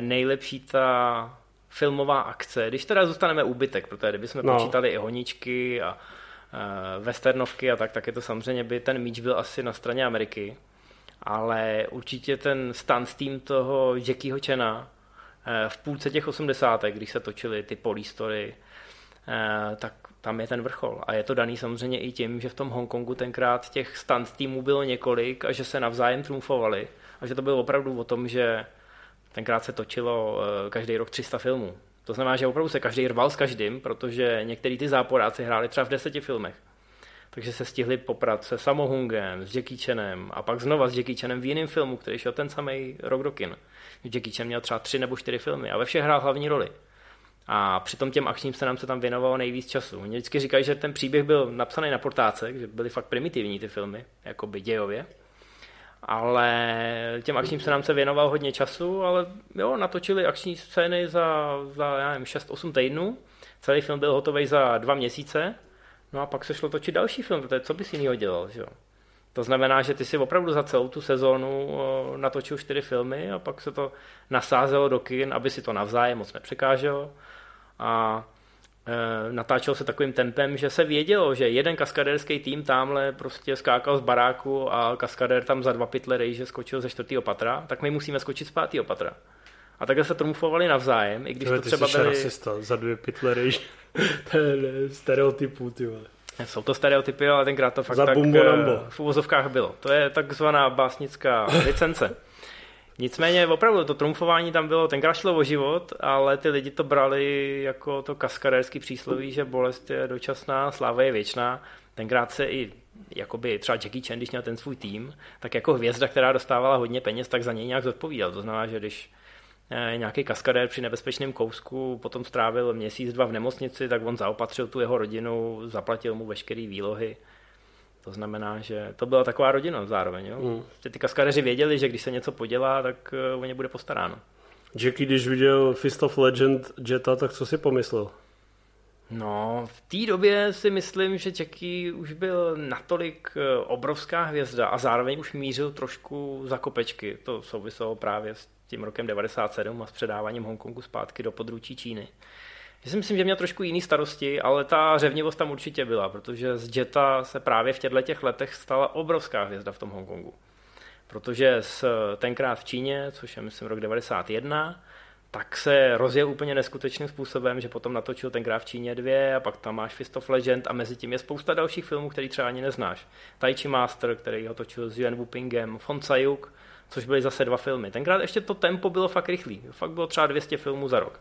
nejlepší ta filmová akce, když teda zůstaneme úbytek, protože kdybychom no. počítali i honičky a uh, westernovky a tak, tak je to samozřejmě by ten míč byl asi na straně Ameriky, ale určitě ten stunt team toho Jackieho Chena uh, v půlce těch 80. když se točily ty polistory, uh, tak tam je ten vrchol. A je to daný samozřejmě i tím, že v tom Hongkongu tenkrát těch stunt týmů bylo několik a že se navzájem trumfovali. A že to bylo opravdu o tom, že tenkrát se točilo eh, každý rok 300 filmů. To znamená, že opravdu se každý rval s každým, protože některý ty záporáci hráli třeba v deseti filmech. Takže se stihli poprat se Samohungem, s Jackie Chanem a pak znova s Jackie Chanem v jiném filmu, který šel ten samý rok do kin. Jackie Chan měl třeba tři nebo čtyři filmy a ve všech hrál hlavní roli. A přitom těm akčním scénám se tam věnovalo nejvíc času. Oni vždycky říkají, že ten příběh byl napsaný na portácech, že byly fakt primitivní ty filmy, jako by dějově ale těm akčním scénám se věnoval hodně času, ale jo, natočili akční scény za, za já nevím, 6-8 týdnů. Celý film byl hotový za dva měsíce, no a pak se šlo točit další film, protože co bys jiného dělal, že jo? To znamená, že ty si opravdu za celou tu sezónu natočil čtyři filmy a pak se to nasázelo do kin, aby si to navzájem moc nepřekáželo. A Eh, natáčel se takovým tempem, že se vědělo, že jeden kaskadérský tým tamhle prostě skákal z baráku a kaskadér tam za dva pytle že skočil ze čtvrtého patra, tak my musíme skočit z pátého patra. A takhle se trumfovali navzájem, i když to, to třeba byly... rasista, za dvě pytle rejže. to je stereotypů, ty vole. Jsou to stereotypy, ale tenkrát to fakt za tak bumbo eh, v uvozovkách bylo. To je takzvaná básnická licence. Nicméně opravdu to trumfování tam bylo, tenkrát šlo o život, ale ty lidi to brali jako to kaskadérský přísloví, že bolest je dočasná, sláva je věčná. Tenkrát se i jakoby třeba Jackie Chan, když měl ten svůj tým, tak jako hvězda, která dostávala hodně peněz, tak za něj nějak zodpovídal. To znamená, že když eh, nějaký kaskadér při nebezpečném kousku potom strávil měsíc, dva v nemocnici, tak on zaopatřil tu jeho rodinu, zaplatil mu veškeré výlohy. To znamená, že to byla taková rodina zároveň. Jo? Mm. Ty kaskadeři věděli, že když se něco podělá, tak uh, o ně bude postaráno. Jackie, když viděl Fist of Legend Jetta, tak co si pomyslel? No, v té době si myslím, že Jackie už byl natolik eh, obrovská hvězda a zároveň už mířil trošku za kopečky. To souviselo právě s tím rokem 97 a s předáváním Hongkongu zpátky do područí Číny. Já si myslím, že měl trošku jiný starosti, ale ta řevnivost tam určitě byla, protože z Jetta se právě v těchto těch letech stala obrovská hvězda v tom Hongkongu. Protože s, tenkrát v Číně, což je myslím rok 91, tak se rozjel úplně neskutečným způsobem, že potom natočil tenkrát v Číně dvě a pak tam máš Fist of Legend a mezi tím je spousta dalších filmů, který třeba ani neznáš. Tai Chi Master, který ho točil s Yuan Wupingem, Fon Sayuk, což byly zase dva filmy. Tenkrát ještě to tempo bylo fakt rychlý. Fakt bylo třeba 200 filmů za rok.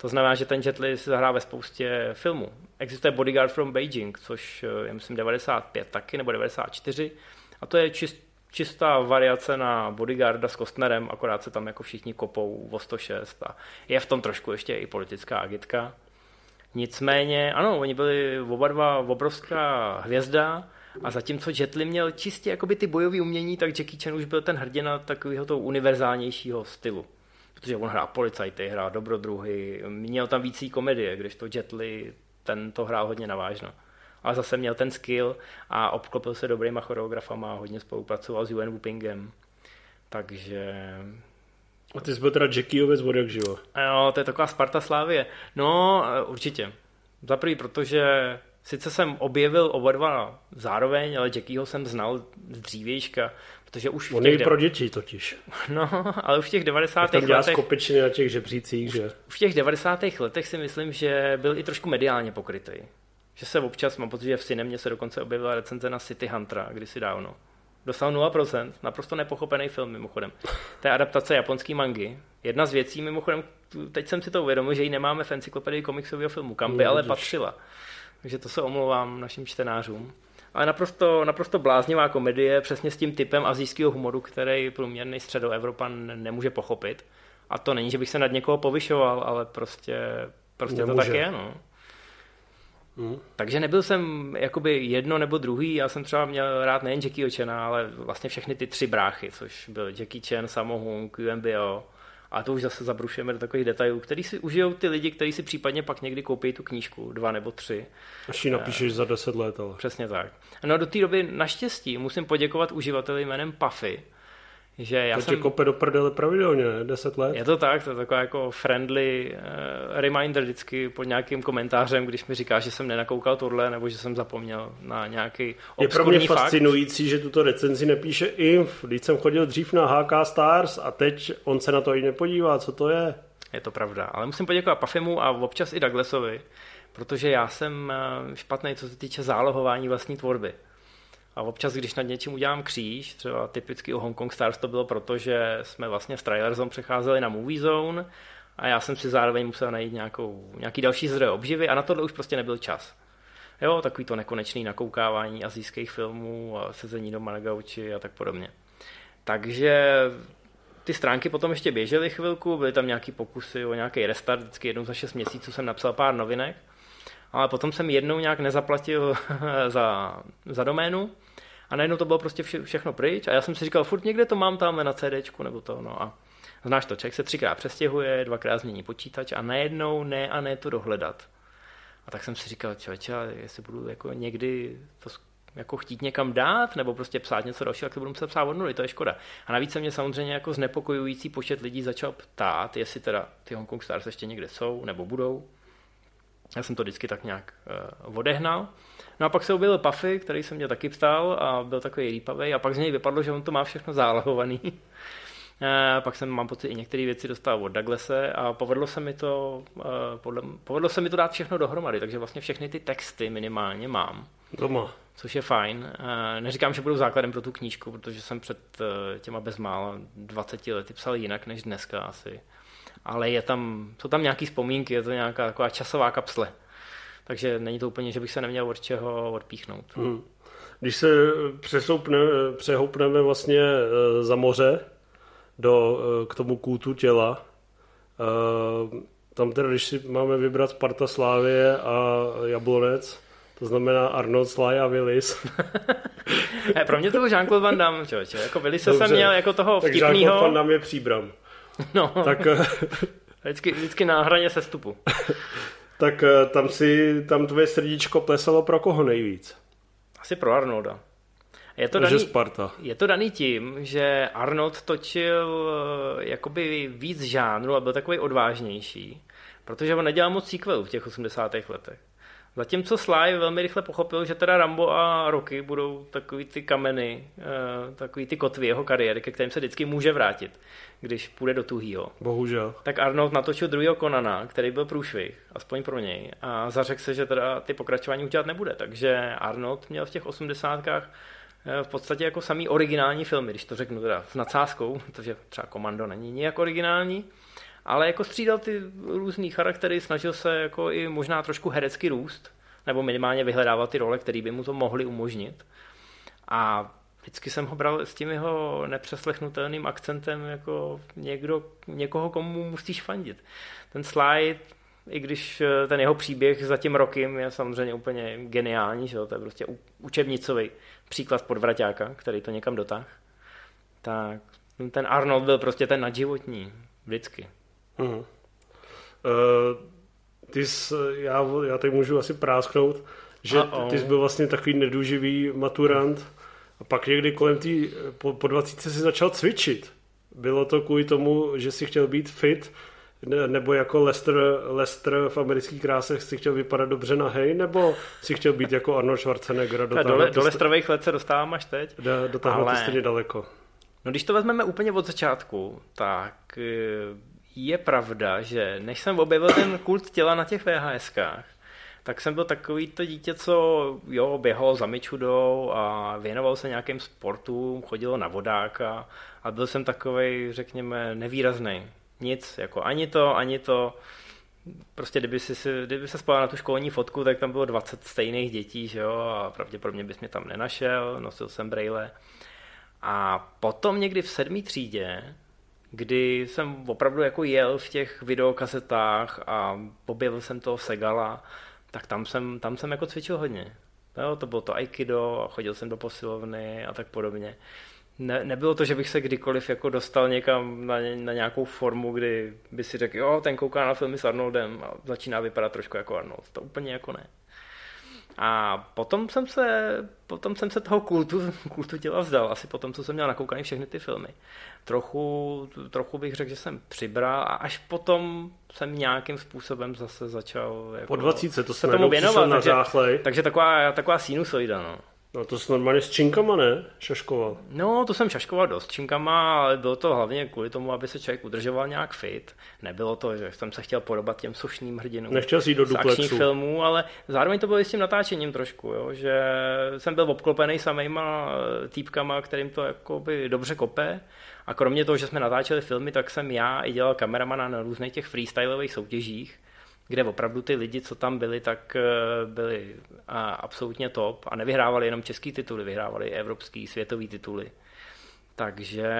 To znamená, že ten Jet Li se zahrál ve spoustě filmů. Existuje Bodyguard from Beijing, což eh, je myslím 95 taky, nebo 94. A to je čist, čistá variace na Bodyguarda s Kostnerem, akorát se tam jako všichni kopou o 106 a je v tom trošku ještě i politická agitka. Nicméně, ano, oni byli oba dva obrovská hvězda a zatímco Jet Li měl čistě jakoby ty bojové umění, tak Jackie Chan už byl ten hrdina takového toho univerzálnějšího stylu protože on hrál policajty, hrál dobrodruhy, měl tam víc komedie, když to Jetli ten to hrál hodně navážno. Ale zase měl ten skill a obklopil se dobrýma choreografama a hodně spolupracoval s Yuan Wupingem. Takže... A ty jsi byl teda Jackieovec od jak živo. Jo, to je taková Sparta Slávie. No, určitě. Za prvý, protože sice jsem objevil oba dva zároveň, ale Jackieho jsem znal z dřívějška, Protože už On je pro děti totiž. No, ale už v těch 90. letech... Tam skopečně na těch žebřících, že? V těch 90. letech si myslím, že byl i trošku mediálně pokrytý. Že se občas, mám pocit, že v Cinemě se dokonce objevila recenze na City Huntera kdysi dávno. Dostal 0%, naprosto nepochopený film mimochodem. To je adaptace japonský mangy. Jedna z věcí mimochodem, teď jsem si to uvědomil, že ji nemáme v encyklopedii komiksového filmu, kam by no, ale patřila. Takže to se omlouvám našim čtenářům ale naprosto, naprosto bláznivá komedie, přesně s tím typem azijského humoru, který průměrný středoevropan nemůže pochopit. A to není, že bych se nad někoho povyšoval, ale prostě, prostě to tak je. No. Hmm. Takže nebyl jsem jakoby jedno nebo druhý, já jsem třeba měl rád nejen Jackie Chana, ale vlastně všechny ty tři bráchy, což byl Jackie Chan, Sammo Hung, UMBO a to už zase zabrušujeme do takových detailů, který si užijou ty lidi, kteří si případně pak někdy koupí tu knížku, dva nebo tři. Až ji napíšeš uh, za deset let, ale. Přesně tak. No a do té doby naštěstí musím poděkovat uživateli jménem Puffy, že já to jsem... tě kope do prdele pravidelně, 10 let. Je to tak, to je taková jako friendly uh, reminder vždycky pod nějakým komentářem, když mi říká, že jsem nenakoukal tohle, nebo že jsem zapomněl na nějaký Je pro mě fakt. fascinující, že tuto recenzi nepíše Inf. Když jsem chodil dřív na HK Stars a teď on se na to i nepodívá, co to je. Je to pravda, ale musím poděkovat Pafimu a občas i Douglasovi, protože já jsem eh, špatný, co se týče zálohování vlastní tvorby. A občas, když nad něčím udělám kříž, třeba typicky u Hong Kong Stars to bylo proto, že jsme vlastně v Trailer Zone přecházeli na Movie Zone a já jsem si zároveň musel najít nějakou, nějaký další zdroj obživy a na tohle už prostě nebyl čas. Jo, takový to nekonečný nakoukávání azijských filmů a sezení doma na gauči a tak podobně. Takže ty stránky potom ještě běžely chvilku, byly tam nějaký pokusy o nějaký restart, vždycky jednou za 6 měsíců jsem napsal pár novinek ale potom jsem jednou nějak nezaplatil za, za doménu a najednou to bylo prostě vše, všechno pryč a já jsem si říkal, furt někde to mám tam na CD nebo to, no a znáš to, člověk se třikrát přestěhuje, dvakrát změní počítač a najednou ne a ne to dohledat. A tak jsem si říkal, člověče, jestli budu jako někdy to jako chtít někam dát, nebo prostě psát něco dalšího, tak to budu muset psát od nuly, to je škoda. A navíc se mě samozřejmě jako znepokojující počet lidí začal ptát, jestli teda ty Hong Kong Stars ještě někde jsou, nebo budou. Já jsem to vždycky tak nějak uh, odehnal. No a pak se objevil Puffy, který se mě taky ptal a byl takový lípavý a pak z něj vypadlo, že on to má všechno zálohovaný. uh, pak jsem, mám pocit, i některé věci dostal od Douglase a povedlo se mi to, uh, podle, povedlo se mi to dát všechno dohromady, takže vlastně všechny ty texty minimálně mám. Doma. Což je fajn. Neříkám, že budou základem pro tu knížku, protože jsem před těma bezmála 20 lety psal jinak než dneska asi ale je tam, jsou tam nějaké vzpomínky, je to nějaká taková časová kapsle. Takže není to úplně, že bych se neměl od čeho odpíchnout. Hmm. Když se přesoupne, přehoupneme vlastně eh, za moře do, eh, k tomu kůtu těla, eh, tam teda, když si máme vybrat Sparta Slávie a Jablonec, to znamená Arnold, Sly a Willis, pro mě to byl Jean-Claude Van Damme, člověče. Jako Willise jsem měl jako toho tak vtipnýho... Jean-Claude Van Damme je příbram. No, Tak, eh, vždycky, vždycky na hraně sestupu. tak eh, tam si, tam tvoje srdíčko plesalo pro koho nejvíc? Asi pro Arnolda. Je to, daný, Sparta. je to daný tím, že Arnold točil eh, jakoby víc žánru a byl takový odvážnější, protože on nedělal moc sequelů v těch 80. letech. Zatímco Sly velmi rychle pochopil, že teda Rambo a Rocky budou takový ty kameny, eh, takový ty kotvy jeho kariéry, ke kterým se vždycky může vrátit, když půjde do tuhýho. Bohužel. Tak Arnold natočil druhého Konana, který byl průšvih, aspoň pro něj, a zařekl se, že teda ty pokračování udělat nebude. Takže Arnold měl v těch osmdesátkách eh, v podstatě jako samý originální filmy, když to řeknu teda s nadsázkou, protože třeba Komando není nijak originální, ale jako střídal ty různý charaktery, snažil se jako i možná trošku herecky růst, nebo minimálně vyhledávat ty role, které by mu to mohly umožnit. A vždycky jsem ho bral s tím jeho nepřeslechnutelným akcentem jako někdo, někoho, komu musíš fandit. Ten slide, i když eh, ten jeho příběh za tím rokem je samozřejmě úplně geniální, že to je prostě učebnicový příklad podvraťáka, který to někam dotáh, tak ten Arnold byl prostě ten nadživotní, vždycky. Uh-huh. Uh, ty jsi, já, já teď můžu asi prásknout, že Uh-oh. ty jsi byl vlastně takový neduživý maturant a pak někdy kolem tý, po, po 20 si začal cvičit. Bylo to kvůli tomu, že si chtěl být fit, ne, nebo jako Lester, Lester v amerických krásech si chtěl vypadat dobře na hej, nebo si chtěl být jako Arnold Schwarzenegger? Do, do Lesterových let se dostávám až teď. Dotáhnout ale... stejně daleko. No když to vezmeme úplně od začátku, tak je pravda, že než jsem objevil ten kult těla na těch VHSkách, tak jsem byl takový to dítě, co jo, běhal za myčudou a věnoval se nějakým sportům, chodil na vodáka a byl jsem takový, řekněme, nevýrazný. Nic, jako ani to, ani to. Prostě kdyby, si, kdyby se spala na tu školní fotku, tak tam bylo 20 stejných dětí, že jo, a pravděpodobně bys mě tam nenašel, nosil jsem brejle. A potom někdy v sedmý třídě kdy jsem opravdu jako jel v těch videokazetách a objevil jsem toho Segala, tak tam jsem, tam jsem jako cvičil hodně. Jo, to bylo to aikido, chodil jsem do posilovny a tak podobně. Ne, nebylo to, že bych se kdykoliv jako dostal někam na, na nějakou formu, kdy by si řekl, jo, ten kouká na filmy s Arnoldem a začíná vypadat trošku jako Arnold. To úplně jako ne. A potom jsem se, potom jsem se toho kultu, kultu těla vzdal, asi potom, co jsem měl nakoukaný všechny ty filmy. Trochu, trochu bych řekl, že jsem přibral a až potom jsem nějakým způsobem zase začal jako, po 20 to se tomu věnovat. Na takže, takže taková, taková sinusoida. No. No to jsi normálně s činkama, ne? Šaškoval. No, to jsem šaškoval dost činkama, ale bylo to hlavně kvůli tomu, aby se člověk udržoval nějak fit. Nebylo to, že jsem se chtěl podobat těm sošným hrdinům. Nechtěl jít do duplexu. filmů, ale zároveň to bylo i s tím natáčením trošku, jo? že jsem byl obklopený samýma eh, týpkama, kterým to jakoby dobře kope. A kromě toho, že jsme natáčeli filmy, tak jsem já i dělal kameramana na různých těch freestyleových soutěžích kde opravdu ty lidi, co tam byli, tak eh, byli absolutně top a nevyhrávali jenom český tituly, vyhrávali evropský, světový tituly. Takže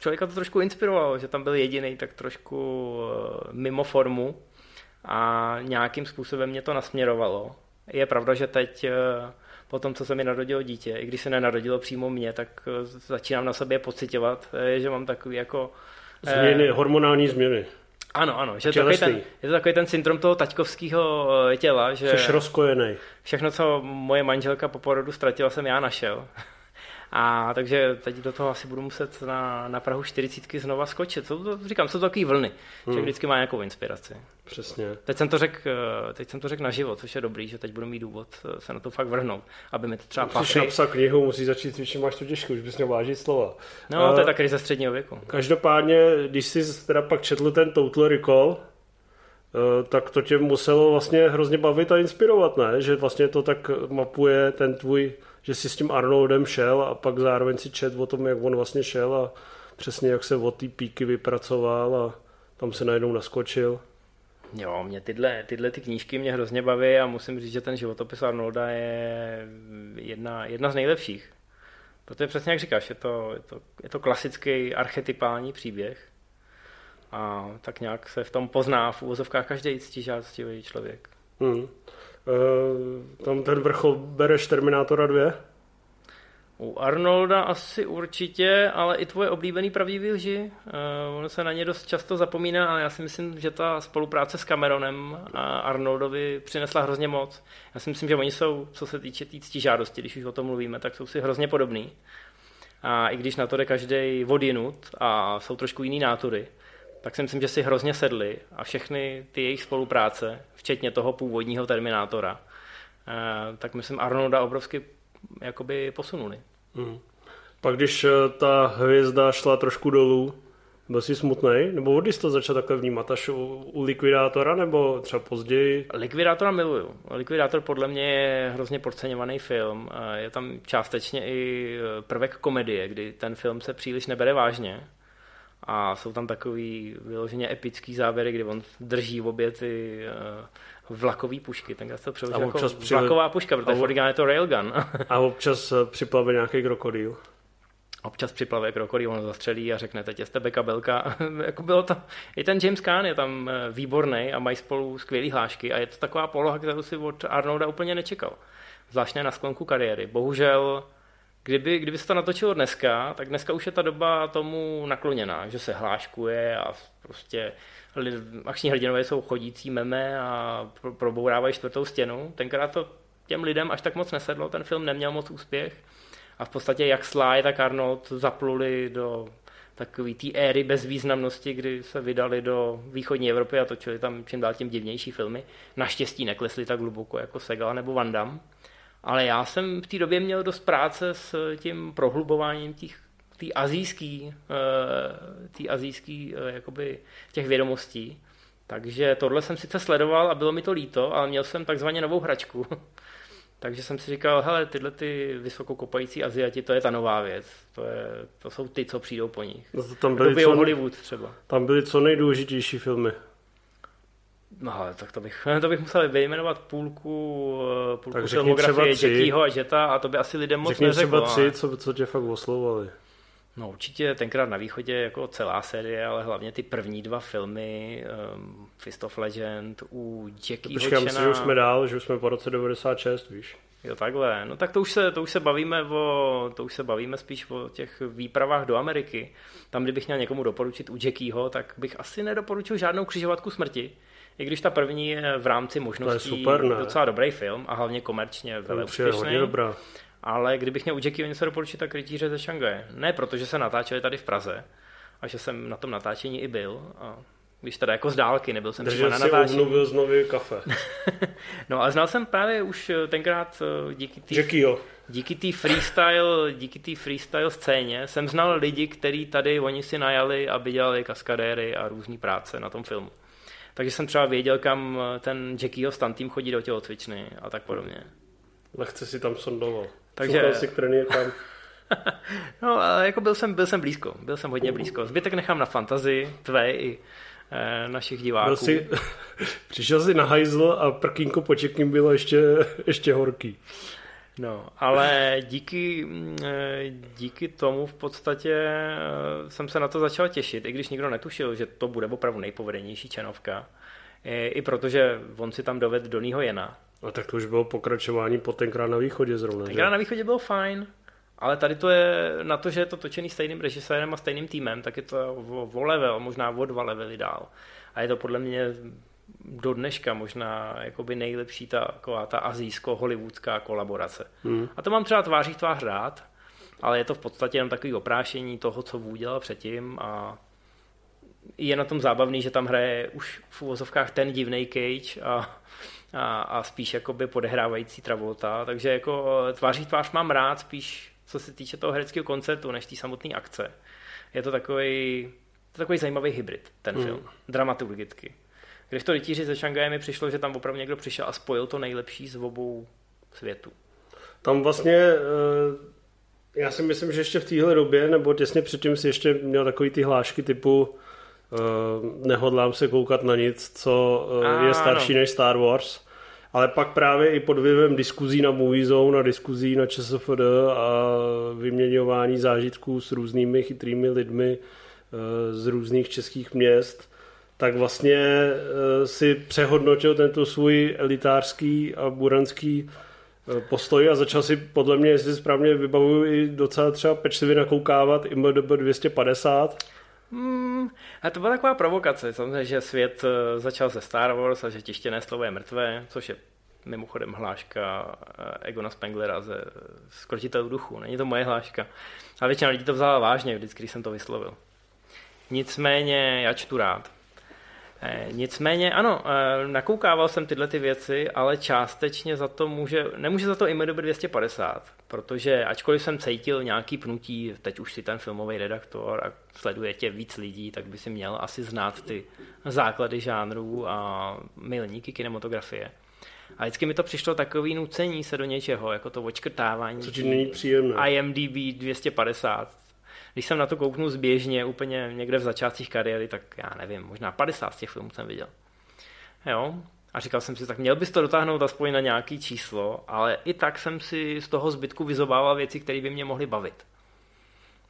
člověka to trošku inspirovalo, že tam byl jediný tak trošku eh, mimo formu a nějakým způsobem mě to nasměrovalo. Je pravda, že teď eh, po tom, co se mi narodilo dítě, i když se nenarodilo přímo mě, tak začínám na sobě pocitovat, že mám takový jako... Změny, hormonální změny. Ano, ano, že takový ten, je to takový ten syndrom toho taťkovského eh, těla, že Jsi rozkojený. všechno, co moje manželka po porodu ztratila, jsem já našel. A takže teď do toho asi budu muset na, na Prahu 40 znova skočit. Jsou to, říkám, jsou to takové vlny. Hmm. Že vždycky má nějakou inspiraci. Přesně. Teď jsem to řekl, eh, teď jsem to řekl na život, což je dobrý, že teď budu mít důvod eh, se na to fakt vrhnout, aby mi to třeba Musíš papry... napsat knihu, musíš začít cvičit, máš to těžko, už bys měl vážit slova. No, uh, to je taky ze středního věku. Každopádně, když jsi teda pak četl ten Total Recall, tak to tě muselo vlastně hrozně bavit a inspirovat, ne? Že vlastně to tak mapuje ten tvůj že si s tím Arnoldem šel a pak zároveň si čet o tom, jak on vlastně šel a přesně jak se od té píky vypracoval a tam se najednou naskočil. Jo, mě tyhle, tyhle ty knížky mě hrozně baví a musím říct, že ten životopis Arnolda je jedna, jedna z nejlepších. Protože přesně jak říkáš, je to, je to, je to klasický archetypální příběh a tak nějak se v tom pozná v úvozovkách každý ctižádostivý člověk. Hmm. Uh, tam ten vrchol bereš Terminátora 2? U Arnolda asi určitě, ale i tvoje oblíbený pravdivý lži. Uh, ono se na ně dost často zapomíná, ale já si myslím, že ta spolupráce s Cameronem a Arnoldovi přinesla hrozně moc. Já si myslím, že oni jsou, co se týče té tý žádosti, když už o tom mluvíme, tak jsou si hrozně podobný. A i když na to jde každý vodinut a jsou trošku jiný nátury, tak si myslím, že si hrozně sedli a všechny ty jejich spolupráce, včetně toho původního Terminátora, uh, tak myslím Arnolda obrovsky jakoby posunuli. Hmm. Pak když eh, ta hvězda šla trošku dolů, byl jsi smutný? Nebo od jsi to začal takhle vnímat? Až u, u Likvidátora nebo třeba později? Likvidátora miluju. Likvidátor podle mě je hrozně podceňovaný film. Je tam částečně i eh, prvek komedie, kdy ten film se příliš nebere vážně. A jsou tam takový vyloženě epický záběry, kdy on drží v obě ty uh, vlakový pušky. Tenkrát to přeložil jako při... vlaková puška, protože v originále je to railgun. a občas eh, připlave nějaký krokodýl. Občas připlave krokodýl, on zastřelí a řekne, teď je z tebe kabelka. jako bylo to, I ten James Caan je tam eh, výborný a mají spolu skvělý hlášky a je to taková poloha, kterou si od Arnolda úplně nečekal. Zvláštně na sklonku kariéry. Bohužel Kdyby, kdyby se to natočilo dneska, tak dneska už je ta doba tomu nakloněná, že se hláškuje a prostě akční hrdinové jsou chodící meme a probourávají čtvrtou stěnu. Tenkrát to těm lidem až tak moc nesedlo, ten film neměl moc úspěch a v podstatě jak Sly, tak Arnold zapluli do takové té éry bezvýznamnosti, kdy se vydali do východní Evropy a točili tam čím dál tím divnější filmy. Naštěstí neklesli tak hluboko jako Segal nebo Van Damme. Ale já jsem v té době měl dost práce s tím prohlubováním těch té azijský, eh, tý azijský eh, jakoby těch vědomostí. Takže tohle jsem sice sledoval a bylo mi to líto, ale měl jsem takzvaně novou hračku. Takže jsem si říkal, hele, tyhle ty vysokokopající Aziati, to je ta nová věc. To, je, to jsou ty, co přijdou po nich. No to tam byly co, Hollywood třeba. Tam byly co nejdůležitější filmy. No ale tak to bych, to bych musel vyjmenovat půlku, eh, půlku tak filmografie Jackieho a Jetta a to by asi lidem moc řekni neřeklo. třeba tři, co, co tě fakt oslovovali. No určitě tenkrát na východě jako celá série, ale hlavně ty první dva filmy, um, Fist of Legend, u Jackieho Počkej, myslím, že už jsme dál, že už jsme po roce 96, víš. Jo, takhle. No tak to už se, to už se bavíme o, to už se bavíme spíš o těch výpravách do Ameriky. Tam, kdybych měl někomu doporučit u Jackieho, tak bych asi nedoporučil žádnou křižovatku smrti. I když ta první je v rámci možností to je super, ne? docela dobrý film a hlavně komerčně velmi úspěšný. dobrá. Ale kdybych měl u Jackie něco doporučit, tak Rytíře ze Šangaje. Ne protože se natáčeli tady v Praze a že jsem na tom natáčení i byl. A když teda jako z dálky, nebyl jsem třeba na natáčení. Držel znovu kafe. no a znal jsem právě už eh, tenkrát eh, díky té díky té freestyle, díky té freestyle scéně jsem znal lidi, kteří tady oni si najali, aby dělali kaskadéry a různé práce na tom filmu. Takže jsem třeba věděl, kam eh, ten Jackieho stunt tým chodí do tělocvičny a tak podobně. Lehce si tam sondoval. Takže... si, který je tam. no, jako byl jsem, byl jsem blízko. Byl jsem hodně blízko. Zbytek nechám na fantazii tvé i e, našich diváků. Byl jsi, přišel jsi na hajzl a prkínko počekým bylo ještě, ještě horký. No, ale díky, eh, díky tomu v podstatě eh, jsem se na to začal těšit, i když nikdo netušil, že to bude opravdu nejpovedenější čenovka. I protože on si tam doved Donýho Jena. A tak to už bylo pokračování po tenkrát na východě zrovna. Tenkrát že? na východě bylo fajn, ale tady to je na to, že je to točený stejným režisérem a stejným týmem, tak je to o, o level, možná o dva levely dál. A je to podle mě do dneška možná jakoby nejlepší ta, taková ta azijsko-hollywoodská kolaborace. Hmm. A to mám třeba tváří tvář rád, ale je to v podstatě jenom takový oprášení toho, co Vů dělal předtím a je na tom zábavný, že tam hraje už v uvozovkách ten divný Cage a, a, a spíš jakoby podehrávající Travolta, takže jako tváří tvář mám rád spíš co se týče toho hereckého koncertu, než té samotné akce. Je to takový, to takový zajímavý hybrid, ten hmm. film, dramaturgicky. Když to rytíři ze Šangaje mi přišlo, že tam opravdu někdo přišel a spojil to nejlepší z obou světů. Tam vlastně, eh, já si myslím, že ještě v téhle době, nebo těsně předtím si ještě měl takový ty hlášky typu eh, nehodlám se koukat na nic, co eh, je starší než Star Wars. Ale pak právě i pod vlivem diskuzí na Movie Zone a diskuzí na ČSFD a vyměňování zážitků s různými chytrými lidmi z různých českých měst, tak vlastně eh, si přehodnotil tento svůj elitářský a buranský eh, postoj a začal si podle mě, jestli správně vybavuju, i docela třeba pečlivě nakoukávat IMDb 250. Hmm, a to byla taková provokace, samozřejmě, že svět eh, začal se Star Wars a že tištěné slovo je mrtvé, což je mimochodem hláška Egona Spenglera ze Skrotitelů duchu. Není to moje hláška. A většina lidí to vzala vážně, vždycky, když jsem to vyslovil. Nicméně já čtu rád. Eh, nicméně ano, eh, nakoukával jsem tyhle ty věci, ale částečně za to může, nemůže za to IMDb 250, protože ačkoliv jsem cítil nějaký pnutí, teď už si ten filmový redaktor a sleduje tě víc lidí, tak by si měl asi znát ty základy žánrů a milníky kinematografie. A vždycky mi to přišlo takový nucení se do něčeho, jako to očkrtávání. Co ti není příjemné. IMDb 250, když jsem na to kouknu zběžně úplně někde v začátcích kariéry, tak já nevím, možná 50 z těch filmů jsem viděl. Jo, a říkal jsem si, tak měl bys to dotáhnout aspoň na nějaký číslo, ale i tak jsem si z toho zbytku vyzobával věci, které by mě mohly bavit.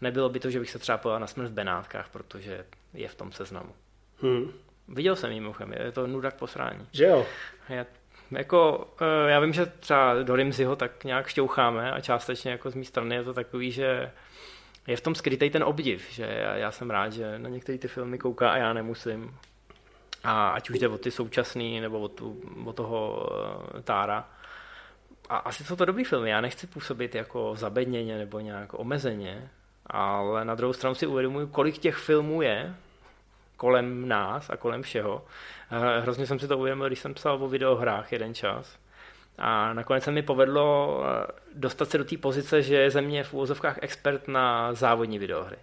Nebylo by to, že bych se třeba pojel na smrt v Benátkách, protože je v tom seznamu. Hmm. Viděl jsem ji mimochodem, je to nuda k posrání. Že jo? Je, jako, eh, já vím, že třeba do Rimziho tak nějak šťoucháme a částečně jako z mé strany je to takový, že je v tom skrytý ten obdiv, že já, já jsem rád, že na některé ty filmy kouká a já nemusím. A ať už jde o ty současný, nebo o, tu, o toho uh, Tára. A asi jsou to dobrý filmy, já nechci působit jako zabedněně nebo nějak omezeně, ale na druhou stranu si uvědomuji, kolik těch filmů je kolem nás a kolem všeho. Uh, hrozně jsem si to uvědomil, když jsem psal o videohrách jeden čas a nakonec se mi povedlo eh, dostat se do té pozice, že je ze mě v úvozovkách expert na závodní videohry.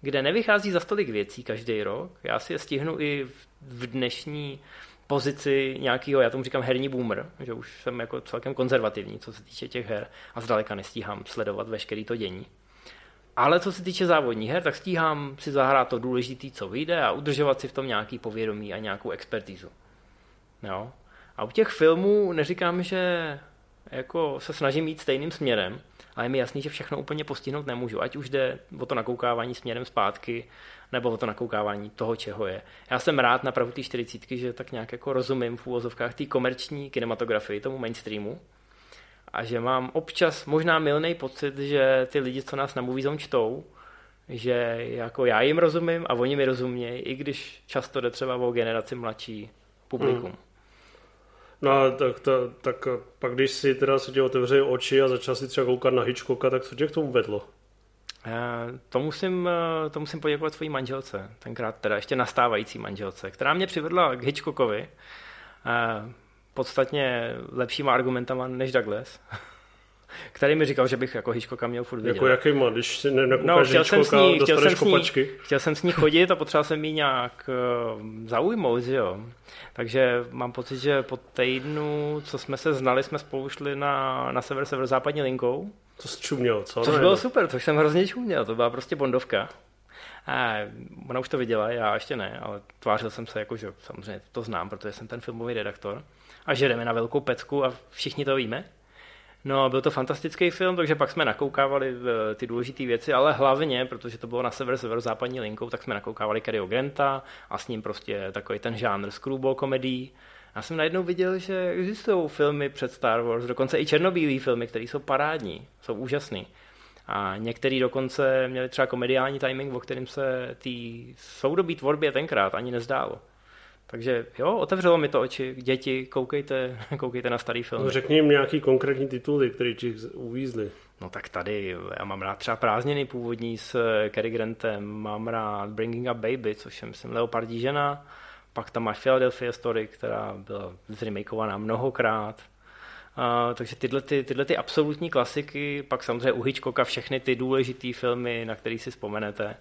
Kde nevychází za stolik věcí každý rok. Já si je stihnu i v dnešní pozici nějakého, já tomu říkám herní boomer, že už jsem jako celkem konzervativní, co se týče těch her a zdaleka nestíhám sledovat veškerý to dění. Ale co se týče závodních her, tak stíhám si zahrát to důležité, co vyjde a udržovat si v tom nějaký povědomí a nějakou expertizu. Jo? A u těch filmů neříkám, že jako se snažím jít stejným směrem, ale je mi jasný, že všechno úplně postihnout nemůžu. Ať už jde o to nakoukávání směrem zpátky, nebo o to nakoukávání toho, čeho je. Já jsem rád na pravu té 40, že tak nějak jako rozumím v úvozovkách té komerční kinematografii, tomu mainstreamu. A že mám občas možná milný pocit, že ty lidi, co nás na Movie čtou, že jako já jim rozumím a oni mi rozumějí, i když často jde třeba o generaci mladší publikum. Hmm. No tak, to, tak pak když si teda se ti otevřeli oči a začal si třeba koukat na Hitchcocka, tak co tě k tomu vedlo? Eh, to musím, eh, to musím poděkovat svojí manželce, tenkrát teda ještě nastávající manželce, která mě přivedla k Hitchcockovi, eh, podstatně lepšíma argumentama než Douglas. který mi říkal, že bych jako Hitchcocka měl furt vidět. Jako jaký má, když si no, chtěl jsem s ní, chtěl jsem s ní, chtěl jsem s ní chodit a potřeboval jsem ji nějak uh, zaujmout, že jo. Takže mám pocit, že po týdnu, co jsme se znali, jsme spolu šli na, na sever severozápadní linkou. To jsi čuměl, co? Což bylo super, což jsem hrozně čuměl, to byla prostě bondovka. A ona už to viděla, já ještě ne, ale tvářil jsem se jako, že samozřejmě to znám, protože jsem ten filmový redaktor. A že jdeme na velkou pecku a všichni to víme. No, byl to fantastický film, takže pak jsme nakoukávali eh, ty důležité věci, ale hlavně, protože to bylo na sever severozápadní linkou, tak jsme nakoukávali Cary Granta a s ním prostě takový ten žánr screwball komedí. Já jsem najednou viděl, že existují filmy před Star Wars, dokonce i černobílé filmy, které jsou parádní, jsou úžasný. A některý dokonce měli třeba komediální timing, o kterém se té soudobí tvorbě tenkrát ani nezdálo. Takže jo, otevřelo mi to oči. Děti, koukejte, koukejte na starý film. No, řekni jim nějaký konkrétní tituly, které ti uvízli. No tak tady, já mám rád třeba prázdniny původní s Cary Grantem, mám rád Bringing Up Baby, což je, myslím, Leopardí žena, pak tam máš Philadelphia Story, která byla zremakovaná mnohokrát, Uh, takže tyhle, ty, tyhle ty absolutní klasiky, pak samozřejmě u Hitchcocka všechny ty důležité filmy, na které si vzpomenete.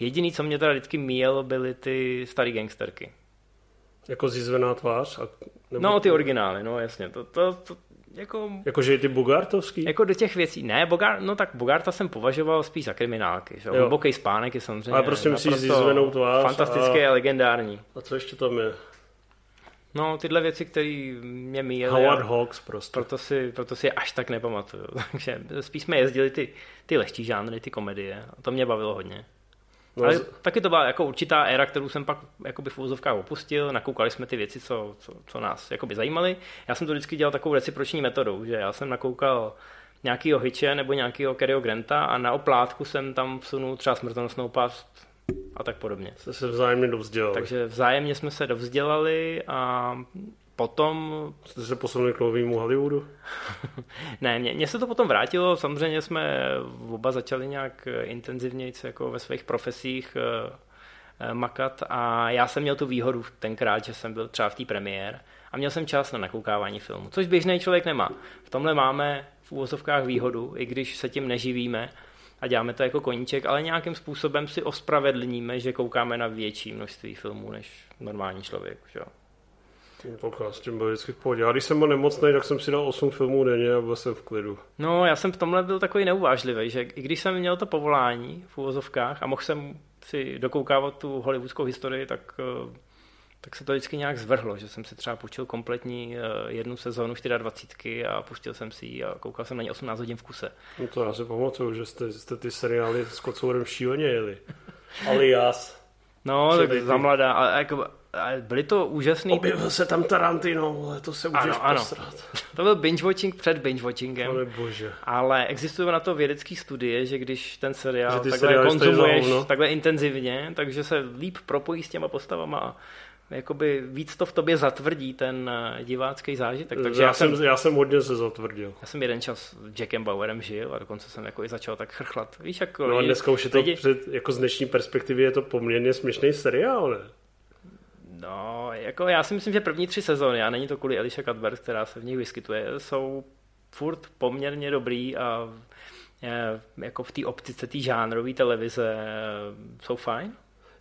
Jediný, co mě teda vždycky míjelo, byly ty staré gangsterky. Jako zizvená tvář? A, nebo... No, ty originály, no jasně. To, to, to, jako... Jakože ty Bogartovský? Jako do těch věcí. Ne, Bogart, no tak Bogarta jsem považoval spíš za kriminálky. Že? Hluboký spánek je samozřejmě Ale prostě myslíš zizvenou tvář. Fantastické a... a legendární. A co ještě tam je? No, tyhle věci, které mě míjely. Howard Hawks prostě. Proto si, proto si je až tak nepamatuju. Takže spíš jsme jezdili ty, ty lehčí žánry, ty komedie. A to mě bavilo hodně. No, Ale z... taky to byla jako určitá éra, kterou jsem pak jakoby v úzovkách opustil, nakoukali jsme ty věci, co, co, co nás jakoby zajímaly. Já jsem to vždycky dělal takovou reciproční metodou, že já jsem nakoukal nějakýho Hitche nebo nějakýho Kerryho Granta a na oplátku jsem tam vsunul třeba smrtonosnou past a tak podobně. Jste se vzájemně dovzdělali. Takže vzájemně jsme se dovzdělali a potom... Jste se posunuli k novému Hollywoodu? ne, mně, se to potom vrátilo, samozřejmě jsme oba začali nějak intenzivně jako ve svých profesích eh, eh, makat a já jsem měl tu výhodu tenkrát, že jsem byl třeba v té premiér a měl jsem čas na nakoukávání filmu, což běžný člověk nemá. V tomhle máme v úvozovkách výhodu, i když se tím neživíme a děláme to jako koníček, ale nějakým způsobem si ospravedlníme, že koukáme na větší množství filmů než normální člověk. Že? Tak s tím byl vždycky v pohodě. Já když jsem byl nemocný, tak jsem si dal 8 filmů denně a byl jsem v klidu. No, já jsem v tomhle byl takový neuvážlivý, že i když jsem měl to povolání v úvozovkách a mohl jsem si dokoukávat tu hollywoodskou historii, tak, eh, tak se to vždycky nějak zvrhlo, že jsem si třeba půjčil kompletní eh, jednu sezónu 24 a pustil jsem si ji a koukal jsem na ně 18 hodin v kuse. No to já si pamatuju, že jste, jste ty seriály s Kocourem šíleně jeli. Alias. No, tak za mladá, ale jako byly to úžasný... Objevil se tam Tarantino, ale to se můžeš ano, ano. posrat. To byl binge-watching před binge-watchingem. Ale bože. Ale existují na to vědecké studie, že když ten seriál takhle konzumuješ takhle intenzivně, takže se líp propojí s těma postavama a jakoby víc to v tobě zatvrdí ten eh, divácký zážitek. Takže já, já, jsem, já jsem hodně se zatvrdil. Já jsem jeden čas s Jackem Bauerem žil a dokonce jsem jako i začal tak chrchlat. Víš, jako no a dneska už je to lidi... před, jako z dnešní perspektivy je to poměrně směšný seriál, ne? No, jako já si myslím, že první tři sezóny, a není to kvůli Elisha Cuthbert, která se v nich vyskytuje, jsou furt poměrně dobrý a je, jako v té optice té žánrové televize jsou fajn.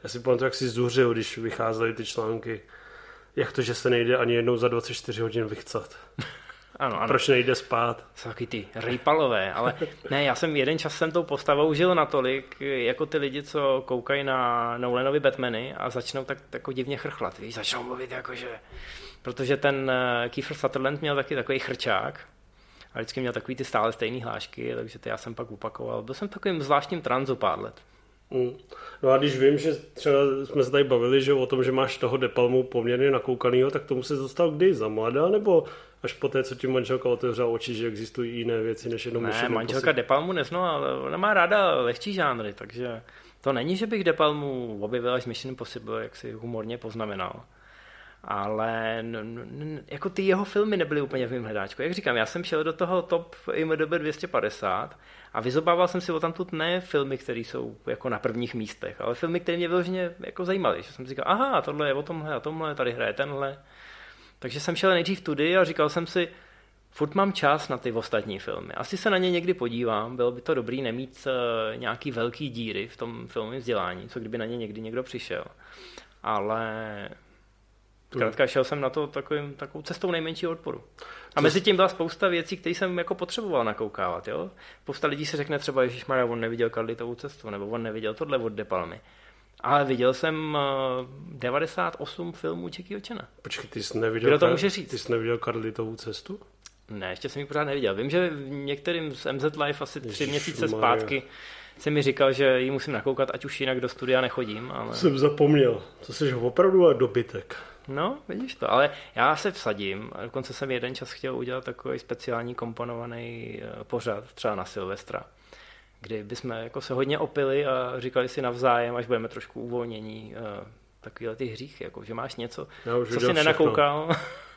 Já si pamatuju, jak si zuřil, když vycházely ty články. Jak to, že se nejde ani jednou za 24 hodin vychcat? Ano, ano. Proč nejde spát? Jsou taky ty rejpalové, ale ne, já jsem jeden čas jsem tou postavou žil natolik, jako ty lidi, co koukají na Nolanovi Batmany a začnou tak jako divně chrchlat, víš, začnou mluvit jakože, protože ten eh, Kiefer Sutherland měl taky takový chrčák, a vždycky měl takový ty stále stejné hlášky, takže ty já jsem pak opakoval. Byl jsem takovým zvláštním tranzu pár let. Mm. No a když vím, že třeba jsme se tady bavili, že o tom, že máš toho Depalmu poměrně nakoukanýho, tak tomu se dostal kdy? Za mladá nebo až po té, co ti manželka otevřela oči, že existují jiné věci než jenom Ne, manželka posl... Depalmu nezná, ale ona má ráda lehčí žánry, takže to není, že bych Depalmu objevil až Mission Impossible, jak si humorně poznamenal. Ale n- n- jako ty jeho filmy nebyly úplně v mém hledáčku. Jak říkám, já jsem šel do toho top IMDb 250 a vyzobával jsem si o tamtud ne filmy, které jsou jako na prvních místech, ale filmy, které mě vyloženě jako zajímaly. Že jsem říkal, aha, tohle je o tomhle a tomhle, tady hraje tenhle. Takže jsem šel nejdřív tudy a říkal jsem si, furt mám čas na ty ostatní filmy. Asi se na ně někdy podívám, bylo by to dobrý nemít uh, nějaký velký díry v tom filmovém vzdělání, co kdyby na ně někdy někdo přišel. Ale Zkrátka šel jsem na to takovým, takovou cestou nejmenšího odporu. A mezi tím byla spousta věcí, které jsem jako potřeboval nakoukávat. Jo? Spousta lidí si řekne třeba, že Maria, on neviděl Karlitovou cestu, nebo on neviděl tohle od De Palmy. Ale viděl jsem uh, eh, 98 filmů Čeky Očena. Počkej, ty jsi neviděl, Kdo to může říct? Ty jsi neviděl Karlitovou cestu? Ne, ještě jsem ji pořád neviděl. Vím, že některým z MZ Life asi tři Ježiš měsíce zpátky se mi říkal, že ji musím nakoukat, ať už jinak do studia nechodím. Ale... Jsem zapomněl. To jsi opravdu a dobytek. No, vidíš to, ale já se vsadím, dokonce jsem jeden čas chtěl udělat takový speciální komponovaný eh, pořad, třeba na Silvestra, kdy bychom jako se hodně opili a říkali si navzájem, až budeme trošku uvolnění, eh, takovýhle ty hříchy, jako že máš něco, co si nenakoukal.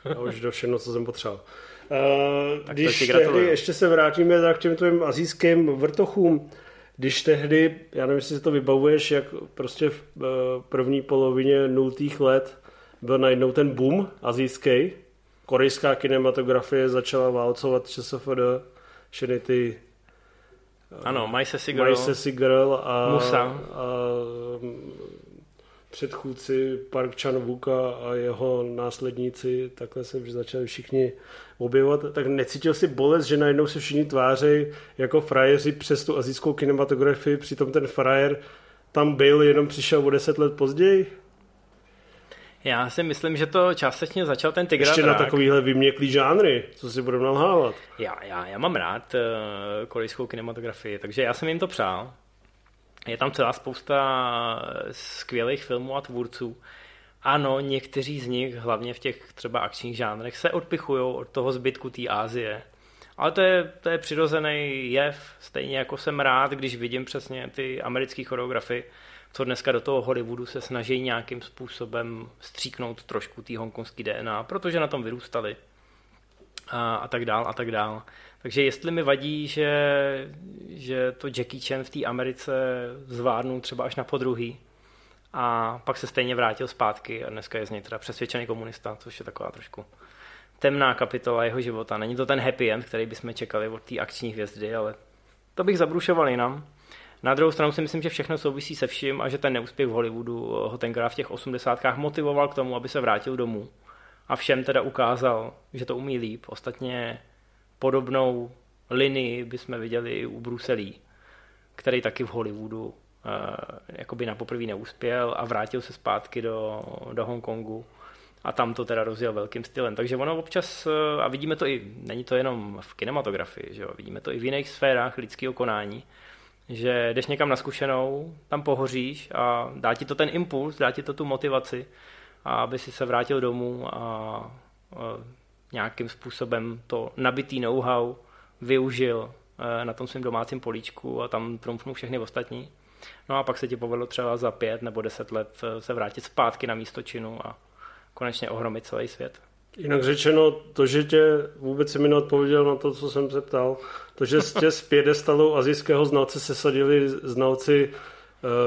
Já už do všechno, co jsem potřeboval. Uh, když tehdy, ještě se vrátíme tak k těm tvým azijským vrtochům, když tehdy, já nevím, jestli si to vybavuješ, jak prostě v první polovině nultých let byl najednou ten boom azijský. Korejská kinematografie začala válcovat ČSFD, všechny ty ano, My Sassy Girl, My Sassy Girl a, Musa. a předchůdci Park chan Vuka a jeho následníci, takhle se začali všichni objevovat, tak necítil si bolest, že najednou se všichni tváří jako frajeři přes tu azijskou kinematografii, přitom ten frajer tam byl, jenom přišel o deset let později? Já si myslím, že to částečně začal ten Tigra Ještě na takovýhle vyměklý žánry, co si budeme nalhávat. Já, já, já mám rád uh, korejskou kinematografii, takže já jsem jim to přál. Je tam celá spousta skvělých filmů a tvůrců. Ano, někteří z nich, hlavně v těch třeba akčních žánrech, se odpichují od toho zbytku té Ázie. Ale to je, to je přirozený jev, stejně jako jsem rád, když vidím přesně ty americké choreografy, co dneska do toho Hollywoodu se snaží nějakým způsobem stříknout trošku té hongkongské DNA, protože na tom vyrůstali a, a tak dál a tak dál. Takže jestli mi vadí, že, že to Jackie Chan v té Americe zvládnul třeba až na podruhý a pak se stejně vrátil zpátky a dneska je z něj teda přesvědčený komunista, což je taková trošku temná kapitola jeho života. Není to ten happy end, který bychom čekali od té akční hvězdy, ale to bych zabrušoval jinam. Na druhou stranu si myslím, že všechno souvisí se vším a že ten neúspěch v Hollywoodu ho tenkrát v těch osmdesátkách motivoval k tomu, aby se vrátil domů. A všem teda ukázal, že to umí líp. Ostatně podobnou linii bychom viděli i u Bruselí, který taky v Hollywoodu uh, jakoby na poprvé neuspěl a vrátil se zpátky do, do Hongkongu a tam to teda rozjel velkým stylem. Takže ono občas, eh, a vidíme to i, není to jenom v kinematografii, že jo, vidíme to i v jiných sférách lidského konání, že jdeš někam na zkušenou, tam pohoříš a dá ti to ten impuls, dá ti to tu motivaci, aby si se vrátil domů a, a nějakým způsobem to nabitý know-how využil eh, na tom svém domácím políčku a tam trumfnul všechny ostatní. No a pak se ti povedlo třeba za pět nebo deset let eh, se vrátit zpátky na místo činu a konečně ohromit celý svět. Jinak řečeno, to, že tě vůbec si mi neodpověděl na to, co jsem se ptal, to, že tě z pědestalu azijského znalce se sadili znalci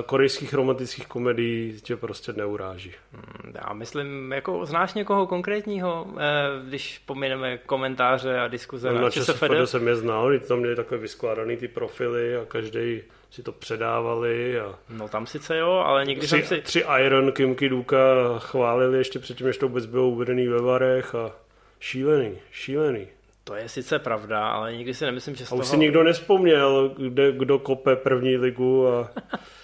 korejských romantických komedií tě prostě neuráží. Hmm, já myslím, jako znáš někoho konkrétního, eh, když pomineme komentáře a diskuze no, na ČSFD? jsem je znal, tam měli takové vyskládané ty profily a každý si to předávali. A... No tam sice jo, ale někdy tři, jsem si... Tři Iron Kimky Duka chválili ještě předtím, než to vůbec bylo uvedený ve varech a šílený, šílený. To je sice pravda, ale nikdy si nemyslím, že z a toho... už si nikdo nespomněl, kde, kdo kope první ligu a...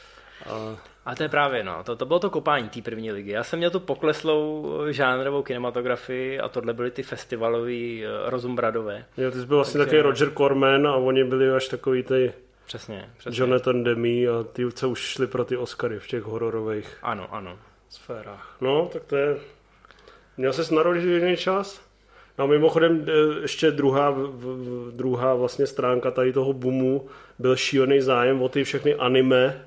A... A to je právě, no, to, to bylo to kopání té první ligy. Já jsem měl tu pokleslou žánrovou kinematografii a tohle byly ty festivalové eh, rozumbradové. Jo, ty jsi byl vlastně Takže... takový Roger Corman a oni byli až takový ty Přesně, přesně. Jonathan Demi a ty, co už šli pro ty Oscary v těch hororových ano, ano. sférách. No, tak to je... Měl jsi narodit čas? No mimochodem eh, ještě druhá, druhá vlastně stránka tady toho boomu byl šílený zájem o ty všechny anime,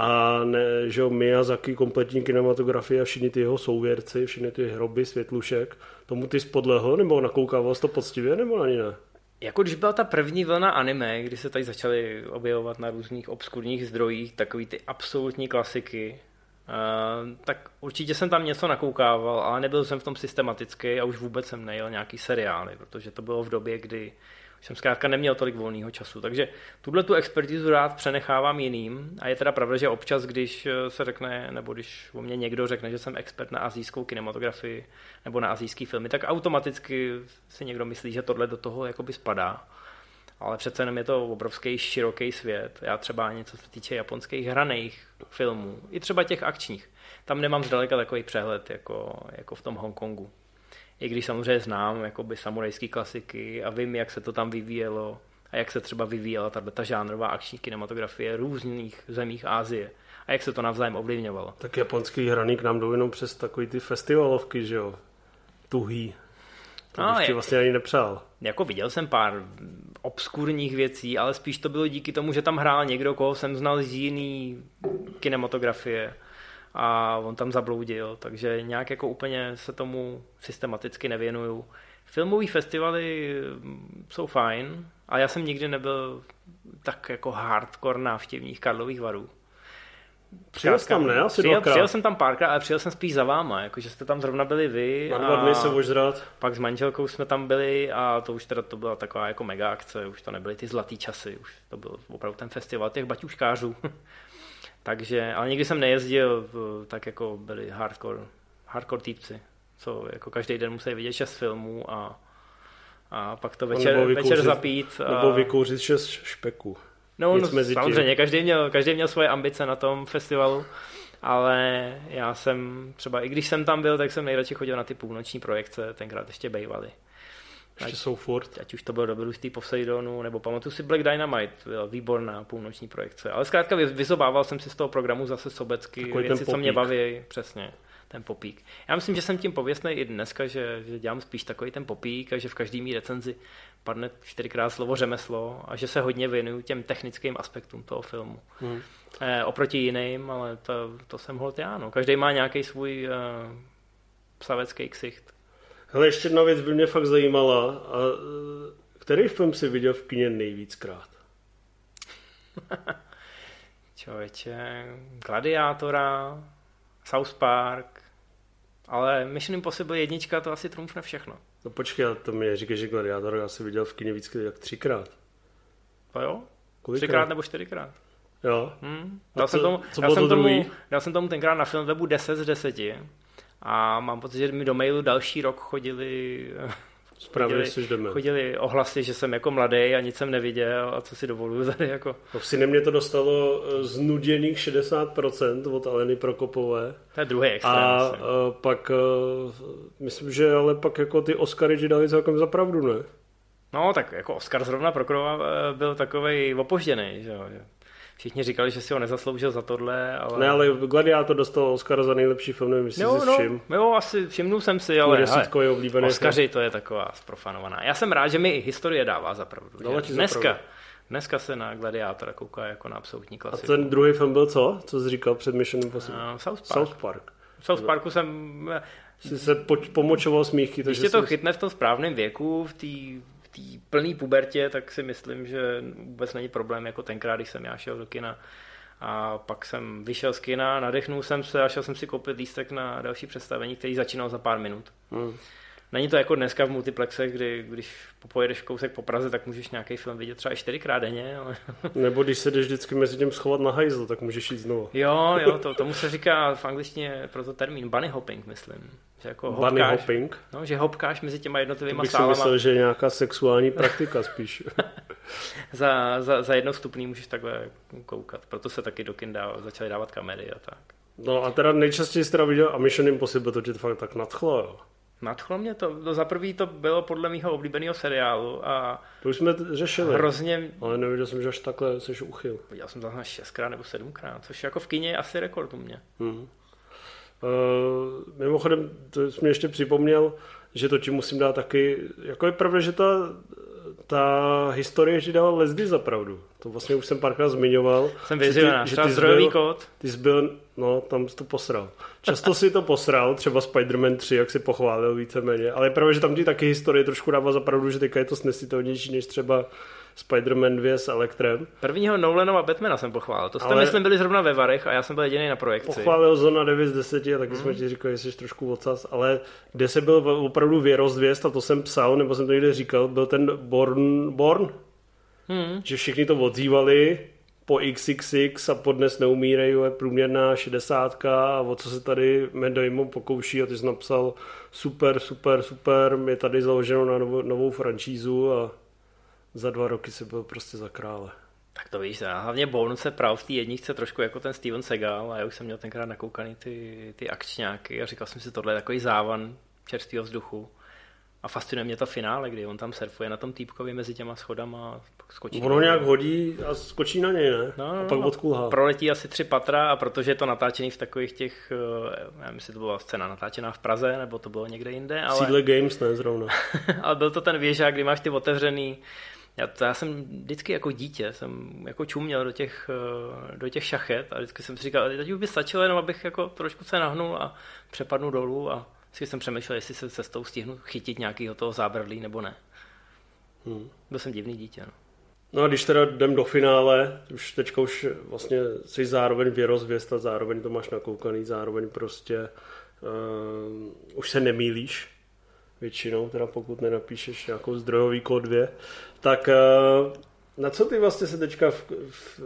a ne, že jo, Miyazaki, kompletní kinematografie a všichni ty jeho souvěrci, všichni ty hroby světlušek, tomu ty spodlehl, nebo nakoukával jsi to poctivě, nebo ani ne? Jako když byla ta první vlna anime, kdy se tady začaly objevovat na různých obskurních zdrojích takový ty absolutní klasiky, Uh, tak určitě jsem tam něco nakoukával, ale nebyl jsem v tom systematický a už vůbec jsem nejel nějaký seriály, protože to bylo v době, kdy jsem zkrátka neměl tolik volného času. Takže tuhle tu expertizu rád přenechávám jiným a je teda pravda, že občas, když eh, se řekne, nebo když o mě někdo řekne, že jsem expert na azijskou kinematografii nebo na azijský filmy, tak automaticky si někdo myslí, že tohle do toho jakoby spadá. Ale přece jenom je to obrovský široký svět. Já třeba ani co se týče japonských hraných filmů, i třeba těch akčních, tam nemám zdaleka takový přehled jako, jako v tom Hongkongu i když samozřejmě znám jakoby samurajské klasiky a vím, jak se to tam vyvíjelo a jak se třeba vyvíjela ta, ta žánrová akční kinematografie v různých zemích Ázie a jak se to navzájem ovlivňovalo. Tak japonský hraný k nám jdou jenom přes takový ty festivalovky, že jo? Tuhý. To no, bych ti vlastně ani nepřál. Jako viděl jsem pár obskurních věcí, ale spíš to bylo díky tomu, že tam hrál někdo, koho jsem znal z jiný kinematografie a on tam zabloudil, takže nějak jako úplně se tomu systematicky nevěnuju. Filmové festivaly mm, jsou fajn a já jsem nikdy nebyl tak jako hardcore návštěvník Karlových varů. Přijel jsi tam, ne? Asi přijel, přijel jsem tam párkrát, ale přijel jsem spíš za váma, jakože jste tam zrovna byli vy. Na dva dny se ožrat. Pak s manželkou jsme tam byli a to už teda to byla taková jako mega akce, už to nebyly ty zlatý časy, už to byl opravdu ten festival těch baťuškářů. Takže, ale nikdy jsem nejezdil, tak jako byli hardcore, hardcore týpci, co jako každý den musí vidět šest filmů a, a pak to večer, vykouřit, večer zapít. A... Nebo vykouřit šest špeků. No, no mezi samozřejmě, každý měl, každý měl svoje ambice na tom festivalu, ale já jsem třeba, i když jsem tam byl, tak jsem nejradši chodil na ty půlnoční projekce, tenkrát ještě bejvaly. Ještě jsou furt. Ať už to bylo dobrodružství Poseidonu, nebo pamatuju si Black Dynamite, byla výborná půlnoční projekce. Ale zkrátka vyzobával jsem si z toho programu zase sobecky Takový věci, co mě baví, přesně ten popík. Já myslím, že jsem tím pověstný i dneska, že, že dělám spíš takový ten popík a že v každý mý recenzi padne čtyřikrát slovo řemeslo a že se hodně věnuju těm technickým aspektům toho filmu. Hmm. Eh, oproti jiným, ale to, to jsem holt já. No. Každý má nějaký svůj eh, psavecký ksicht. Hele, ještě jedna věc by mě fakt zajímala. A, eh, který film si viděl v kině nejvíckrát? Člověče, Gladiátora, South Park, ale Mission Impossible jednička to asi trumfne všechno. No počkej, ale to mě říká, že Gladiátor já si viděl v kině víc jak třikrát. To jo? Kolikrát? Třikrát nebo čtyřikrát. Jo. Hm? A Dal, co- jsem tomu, co dal, jsem to tomu, dal jsem tomu tenkrát na film webu 10 z 10 a mám pocit, že mi do mailu další rok chodili, Správně chodili, jsi jdeme. chodili ohlasy, že jsem jako mladý a nic jsem neviděl a co si dovoluju tady jako. No v Cinemě to dostalo eh, znuděných 60% od Aleny Prokopové. To je druhý extrém. A asi. uh, pak, uh, myslím, že ale pak jako ty Oscary ti dali celkem za pravdu, ne? No, tak jako Oscar zrovna pro Krova eh, byl takovej opožděný, že jo. Všichni říkali, že si ho nezasloužil za tohle, ale... Ne, ale Gladiátor dostal Oscar za nejlepší film, nevím, jestli jo, si no, všim. jo, asi všimnul jsem si, ale hele, desítkový oblíbený Oscaři to je taková sprofanovaná. Já jsem rád, že mi i historie dává za pravdu. Dala že ti Dneska, pravdu. dneska se na Gladiátora kouká jako na absolutní A klasiku. ten druhý film byl co? Co jsi říkal před Mission Impossible? Uh, South Park. South Park. V South Parku jsem... Jsi se pomočoval smíchy. Když tě to jsi- chytne v tom správném věku, v té té plné pubertě, tak si myslím, že vůbec není problém jako tenkrát, když jsem já šel do kina. A pak jsem vyšel z kina, nadechnul jsem se a šel jsem si koupit lístek na další představení, který začínal za pár minut. Hmm. Není to jako dneska v multiplexech, kdy když pojedeš kousek po Praze, tak můžeš nějaký film vidět třeba i čtyřikrát denně. Ale... Nebo když se jdeš vždycky mezi tím schovat na hajzl, tak můžeš jít znovu. Jo, jo, to, tomu se říká v angličtině proto termín bunny hopping, myslím. Že jako Bunny hopkáš, hopping. No, že hopkáš mezi těma jednotlivými bych si sálama. myslel, že je nějaká sexuální praktika spíš. Za, za, za jedno vstupný můžeš takhle koukat. Proto se taky do kin dá, začaly dávat kamery a tak. No a teda nejčastěji jsi teda viděl a Mission Impossible, to tě to fakt tak nadchlo, jo. Nadchlo mě to, no za prvý to bylo podle mého oblíbeného seriálu a To už jsme řešili. hrozně, Ale neviděl jsem, že až takhle jsi uchyl. viděl jsem to na šestkrát nebo sedmkrát, což jako v kině je asi rekord u mě. Mhm. Uh, mimochodem, to jsi mě ještě připomněl, že to ti musím dát taky, jako je pravda, že ta, ta historie ti dala Leslie za pravdu. To vlastně už jsem párkrát zmiňoval. Jsem že ty- že ty jsi zdrojový byl- kód. Ty jsi byl, no tam jsi to posral. Často si to posral, třeba Spider-Man 3, jak si pochválil víceméně, ale je pravda, že tam ti taky historie trošku dává za pravdu, že teďka je to snesitelnější než třeba Spider-Man 2 s Elektrem. Prvního Nolanova Batmana jsem pochválil. To jste, Ale- myslím, byli zrovna ve Varech a já jsem byl jediný na projekci. Pochválil Zona 9 z 10 a taky Mhm. jsme ti říkali, že jsi trošku ocas, ale kde se byl opravdu věrozvěst, a to jsem psal, nebo jsem to někde říkal, byl ten Born, Born Hmm. že všichni to odzývali po XXX a po dnes neumírej je průměrná 60 a o co se tady Damon pokouší a ty jsi napsal super, super, super, je tady založeno na novou, novou franšízu a za dva roky se byl prostě za krále. Tak to víš, a hlavně Bourne se pral v té jedničce trošku jako ten Steven Seagal a já už jsem měl tenkrát nakoukaný ty, ty akčňáky a říkal jsem si, tohle je takový závan čerstvého vzduchu. A fascinuje mě to finále, kdy on tam surfuje na tom týpkovi mezi těma schodama a skočí. Ono nějak hodí a skočí na něj, ne? No, no, a pak no, odkulhá. Proletí asi tři patra a protože je to natáčený v takových těch, eh, já nevím, jestli to byla scéna natáčená v Praze, nebo to bylo někde jinde, ale... Sídle Games, ne zrovna. ale byl to ten věžák, kdy máš ty otevřený. Já, to, já jsem vždycky jako dítě, jsem jako čuměl do těch, eh, do těch šachet a vždycky jsem si říkal, teď už by stačilo jenom, abych jako trošku se nahnul a přepadnu dolů a vždycky jsem přemýšlel, jestli se cestou stihnu chytit nějakého toho zábradlí nebo ne. Hmm. Byl jsem divný dítě. No. No a když teda jdem do finále, už teďka už vlastně jsi zároveň věrozvěst a zároveň to máš nakoukaný, zároveň prostě uh, už se nemýlíš většinou, teda pokud nenapíšeš nějakou zdrojový kód 2, tak uh, na co ty vlastně se teďka v, v,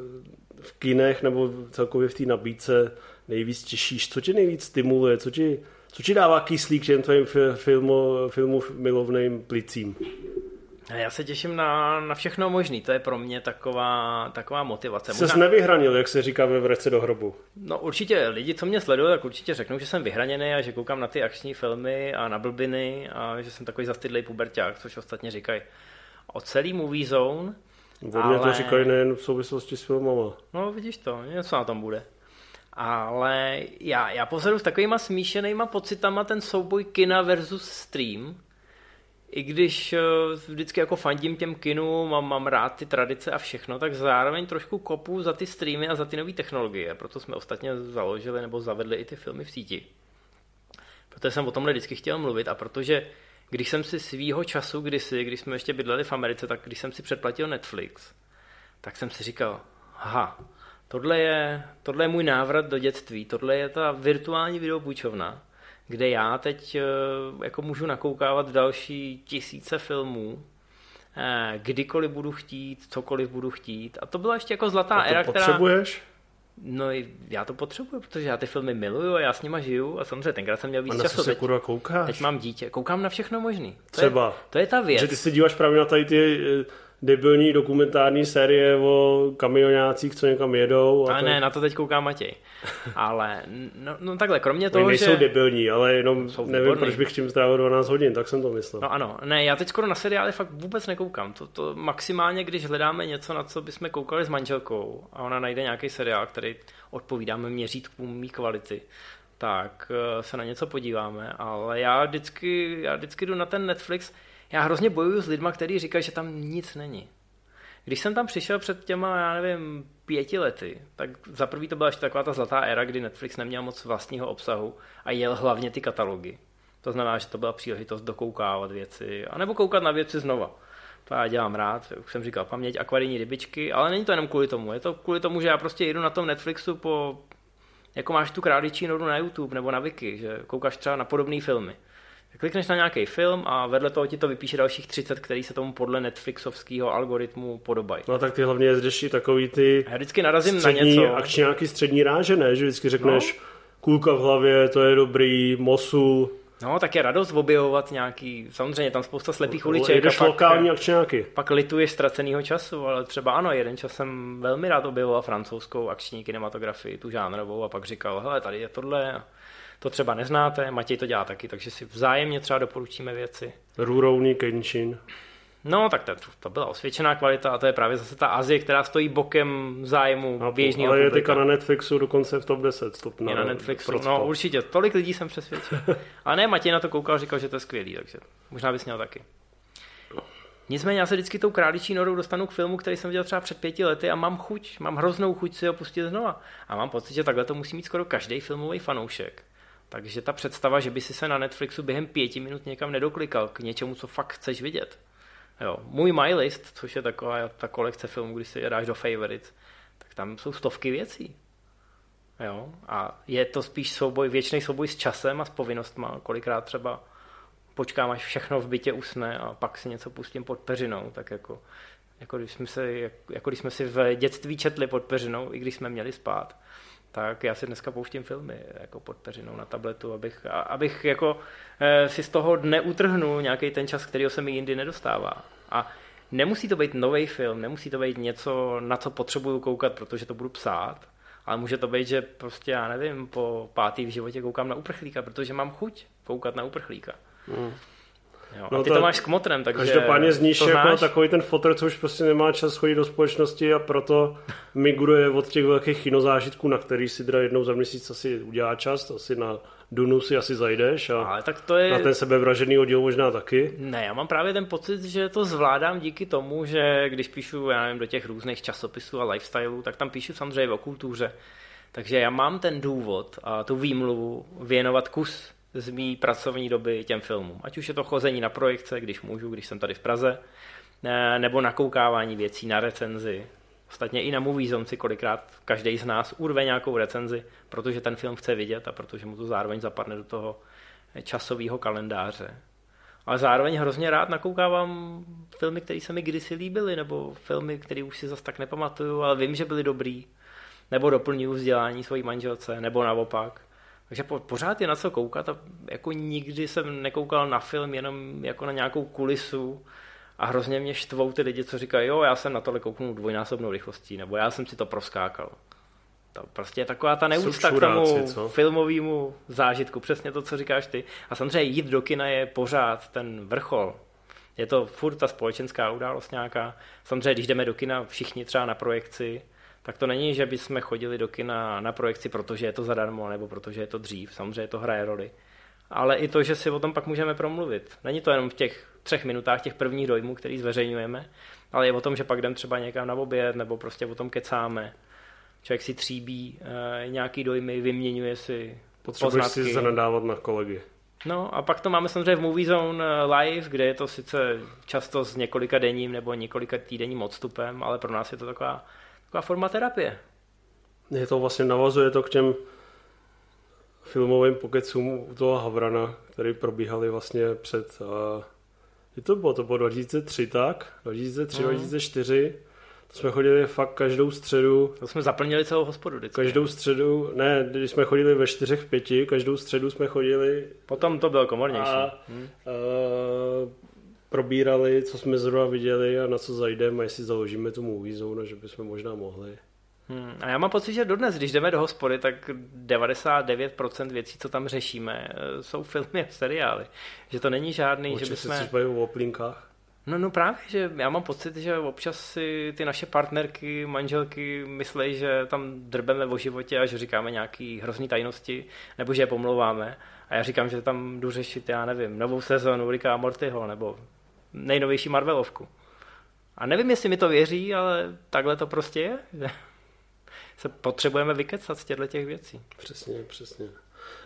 v kinech nebo celkově v té nabídce nejvíc těšíš? Co tě nejvíc stimuluje? Co ti, co ti dává kyslík těm tvým fi- filmu, filmu milovným plicím? Já se těším na, na všechno možný, to je pro mě taková, taková motivace. Jsi Možná... nevyhranil, jak se říká ve vrece do hrobu. No určitě, lidi, co mě sledují, tak určitě řeknou, že jsem vyhraněný a že koukám na ty akční filmy a na blbiny a že jsem takový zastydlej puberták, což ostatně říkají. O celý Movie Zone. Vodně ale... to říkají nejen v souvislosti s filmama. No vidíš to, něco na tom bude. Ale já, já pozoruju s takovýma smíšenýma pocitama ten souboj kina versus stream, i když eh, vždycky jako fandím těm kinům, mám, mám rád ty tradice a všechno, tak zároveň trošku kopu za ty streamy a za ty nové technologie. Proto jsme ostatně založili nebo zavedli i ty filmy v síti. Protože jsem o tomhle vždycky chtěl mluvit a protože když jsem si svýho času kdysi, když jsme ještě bydleli v Americe, tak když jsem si předplatil Netflix, tak jsem si říkal, aha, tohle je, tohle je můj návrat do dětství, tohle je ta virtuální videopůjčovna, kde já teď eh, jako můžu nakoukávat další tisíce filmů, eh, kdykoliv budu chtít, cokoliv budu chtít. A to byla ještě jako zlatá a to era, potřebuješ? která... No já to potřebuji, protože já ty filmy miluju a já s nima žiju a samozřejmě tenkrát jsem měl víc a času. Se teď, kurva koukáš? teď mám dítě, koukám na všechno možný. To Třeba. Je, to je ta věc. Že ty se díváš právě na tady ty eh, debilní dokumentární série o kamionácích, co někam jedou. A, a ne, na to teď kouká Matěj. Ale no, no takhle, kromě toho, nejsou že... debilní, ale jenom jsou nevím, výborný. proč bych tím strávil 12 hodin, tak jsem to myslel. No ano, ne, já teď skoro na seriály fakt vůbec nekoukám. To, to maximálně, když hledáme něco, na co bychom koukali s manželkou a ona najde nějaký seriál, který odpovídáme měřítkům mý kvality, tak eh, se na něco podíváme, ale já vždycky, já vždycky jdu na ten Netflix, já hrozně bojuju s lidma, kteří říkají, že tam nic není. Když jsem tam přišel před těma, já nevím, pěti lety, tak za prvý to byla ještě taková ta zlatá éra, kdy Netflix neměl moc vlastního obsahu a jel hlavně ty katalogy. To znamená, že to byla příležitost dokoukávat věci, anebo koukat na věci znova. To já dělám rád, už jsem říkal, paměť akvarijní rybičky, ale není to jenom kvůli tomu. Je to kvůli tomu, že já prostě jdu na tom Netflixu po, jako máš tu králičí nodu na YouTube nebo na Wiki, že koukáš třeba na podobné filmy. Klikneš na nějaký film a vedle toho ti to vypíše dalších 30, který se tomu podle Netflixovského algoritmu podobají. No tak ty hlavně jezdeš i takový ty já vždycky narazím střední, na něco. Akční nějaký střední ráže, ne? Že vždycky řekneš no. kůlka v hlavě, to je dobrý, mosul. No, tak je radost objevovat nějaký, samozřejmě tam spousta slepých uliček. Jdeš pak, lokální akčňáky. Pak lituješ ztraceného času, ale třeba ano, jeden čas jsem velmi rád objevoval francouzskou akční kinematografii, tu žánrovou a pak říkal, hele, tady je tohle to třeba neznáte, Matěj to dělá taky, takže si vzájemně třeba doporučíme věci. Rurovný Kenshin. No, tak to, to byla osvědčená kvalita a to je právě zase ta Azie, která stojí bokem zájmu no, běžného Ale je teďka na Netflixu dokonce v top 10. Top na, je na Netflixu, no určitě, tolik lidí jsem přesvědčil. ale ne, Matěj na to koukal, říkal, že to je skvělý, takže možná bys měl taky. Nicméně já se vždycky tou králičí norou dostanu k filmu, který jsem viděl třeba před pěti lety a mám chuť, mám hroznou chuť si ho pustit znova. A mám pocit, že takhle to musí mít skoro každý filmový fanoušek. Takže ta představa, že by si se na Netflixu během pěti minut někam nedoklikal k něčemu, co fakt chceš vidět. Jo. Můj My List, což je taková ta kolekce filmů, když si dáš do Favorites, tak tam jsou stovky věcí. Jo. A je to spíš souboj, věčný souboj s časem a s povinnostma. Kolikrát třeba počkám, až všechno v bytě usne a pak si něco pustím pod peřinou, tak jako, jako, když, jsme se, jako když jsme si v dětství četli pod peřinou, i když jsme měli spát tak já si dneska pouštím filmy jako pod peřinou na tabletu, abych, abych jako eh, si z toho neutrhnul nějaký ten čas, který se mi jindy nedostává. A nemusí to být nový film, nemusí to být něco, na co potřebuju koukat, protože to budu psát, ale může to být, že prostě, já nevím, po pátý v životě koukám na uprchlíka, protože mám chuť koukat na uprchlíka. Mm. Jo, no a ty to, to máš s kmotrem, takže Každopádně zníš jako znáš? takový ten fotr, co už prostě nemá čas chodit do společnosti a proto migruje od těch velkých kinozážitků, na který si teda jednou za měsíc asi udělá čas, asi na Dunu si asi zajdeš a Ale tak to je... na ten sebevražený oddíl možná taky. Ne, já mám právě ten pocit, že to zvládám díky tomu, že když píšu, já nevím, do těch různých časopisů a lifestyleů, tak tam píšu samozřejmě o kultuře. Takže já mám ten důvod a tu výmluvu věnovat kus z mý pracovní doby těm filmům. Ať už je to chození na projekce, když můžu, když jsem tady v Praze, nebo nakoukávání věcí na recenzi. Ostatně i na Movie si kolikrát každý z nás urve nějakou recenzi, protože ten film chce vidět a protože mu to zároveň zapadne do toho časového kalendáře. Ale zároveň hrozně rád nakoukávám filmy, které se mi kdysi líbily, nebo filmy, které už si zase tak nepamatuju, ale vím, že byly dobrý. Nebo doplňuju vzdělání svojí manželce, nebo naopak. Takže po, pořád je na co koukat a jako nikdy jsem nekoukal na film jenom jako na nějakou kulisu A hrozně mě štvou ty lidi, co říkají, jo, já jsem na tohle kouknul dvojnásobnou rychlostí, nebo já jsem si to proskákal. To prostě je taková ta neúcta k tomu co? filmovému zážitku, přesně to, co říkáš ty. A samozřejmě jít do kina je pořád ten vrchol. Je to furt ta společenská událost nějaká. Samozřejmě, když jdeme do kina všichni třeba na projekci, tak to není, že bychom chodili do kina na projekci, protože je to zadarmo, nebo protože je to dřív. Samozřejmě to hraje roli. Ale i to, že si o tom pak můžeme promluvit. Není to jenom v těch třech minutách těch prvních dojmů, který zveřejňujeme, ale je o tom, že pak jdem třeba někam na oběd, nebo prostě o tom kecáme. Člověk si tříbí e, nějaký dojmy, vyměňuje si Potřebuješ poznatky. si zanadávat na kolegy. No a pak to máme samozřejmě v Movie Zone eh, Live, kde je to sice často s několika denním nebo několika týdenním odstupem, ale pro nás je to taková, taková forma terapie. Je to vlastně navazuje to k těm filmovým pokecům u toho Havrana, který probíhaly vlastně před, uh, je to bylo, to bylo 2003 tak, 2003, mm. 2004, to jsme chodili fakt každou středu. To jsme zaplnili celou hospodu vždycky. Každou středu, ne, když jsme chodili ve čtyřech, pěti, každou středu jsme chodili. Potom to bylo komornější. A, hmm. uh, probírali, co jsme zrovna viděli a na co zajdeme a jestli založíme tu movie zone, že bychom možná mohli. Hmm. A já mám pocit, že dodnes, když jdeme do hospody, tak 99% věcí, co tam řešíme, eh, jsou filmy a seriály. Že to není žádný, Určitě že bychom... se o plínkách? No, no právě, že já mám pocit, že občas si ty naše partnerky, manželky myslí, že tam drbeme o životě a že říkáme nějaký hrozný tajnosti, nebo že je pomlouváme. A já říkám, že tam jdu řešit, já nevím, novou sezonu Ricka Mortyho, nebo nejnovější Marvelovku. A nevím, jestli mi to věří, ale takhle to prostě je. Že se potřebujeme vykecat z těchto těch věcí. Přesně, přesně.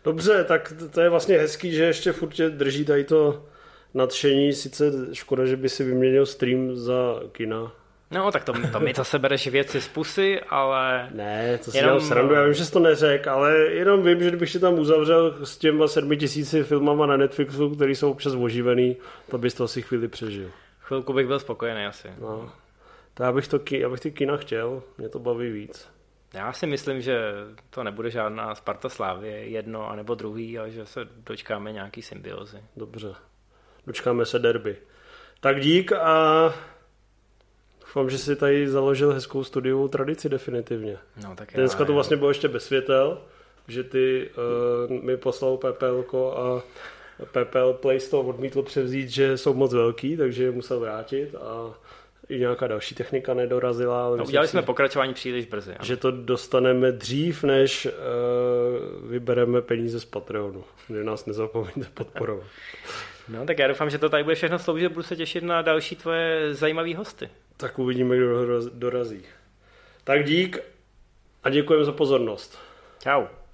Dobře, tak to je vlastně hezký, že ještě furt tě drží tady to nadšení. Sice škoda, že by si vyměnil stream za kina. No, tak to, to mi zase bereš věci z pusy, ale... Ne, to si jenom... srandu, já vím, že jsi to neřekl, ale jenom vím, že kdybych si tam uzavřel s těma sedmi tisíci filmama na Netflixu, který jsou občas oživený, to bys to asi chvíli přežil. Chvilku bych byl spokojený asi. No. To já bych, to, já bych ty kina chtěl, mě to baví víc. Já si myslím, že to nebude žádná Sparta Slávě, jedno anebo druhý, ale že se dočkáme nějaký symbiozy. Dobře. Dočkáme se derby. Tak dík a doufám, že si tady založil hezkou studiovou tradici definitivně. No, tak Dneska to vlastně bylo ještě bez světel, že ty uh, mi poslal PPLko a PPL Place to odmítl převzít, že jsou moc velký, takže je musel vrátit a i nějaká další technika nedorazila. Ale no, udělali jsme si, pokračování příliš brzy. Ano. Že to dostaneme dřív, než uh, vybereme peníze z Patreonu, kde nás nezapomeňte podporovat. no tak já doufám, že to tady bude všechno sloužit, budu se těšit na další tvoje zajímavé hosty. Tak uvidíme, kdo dorazí. Tak dík a děkujeme za pozornost. Ciao.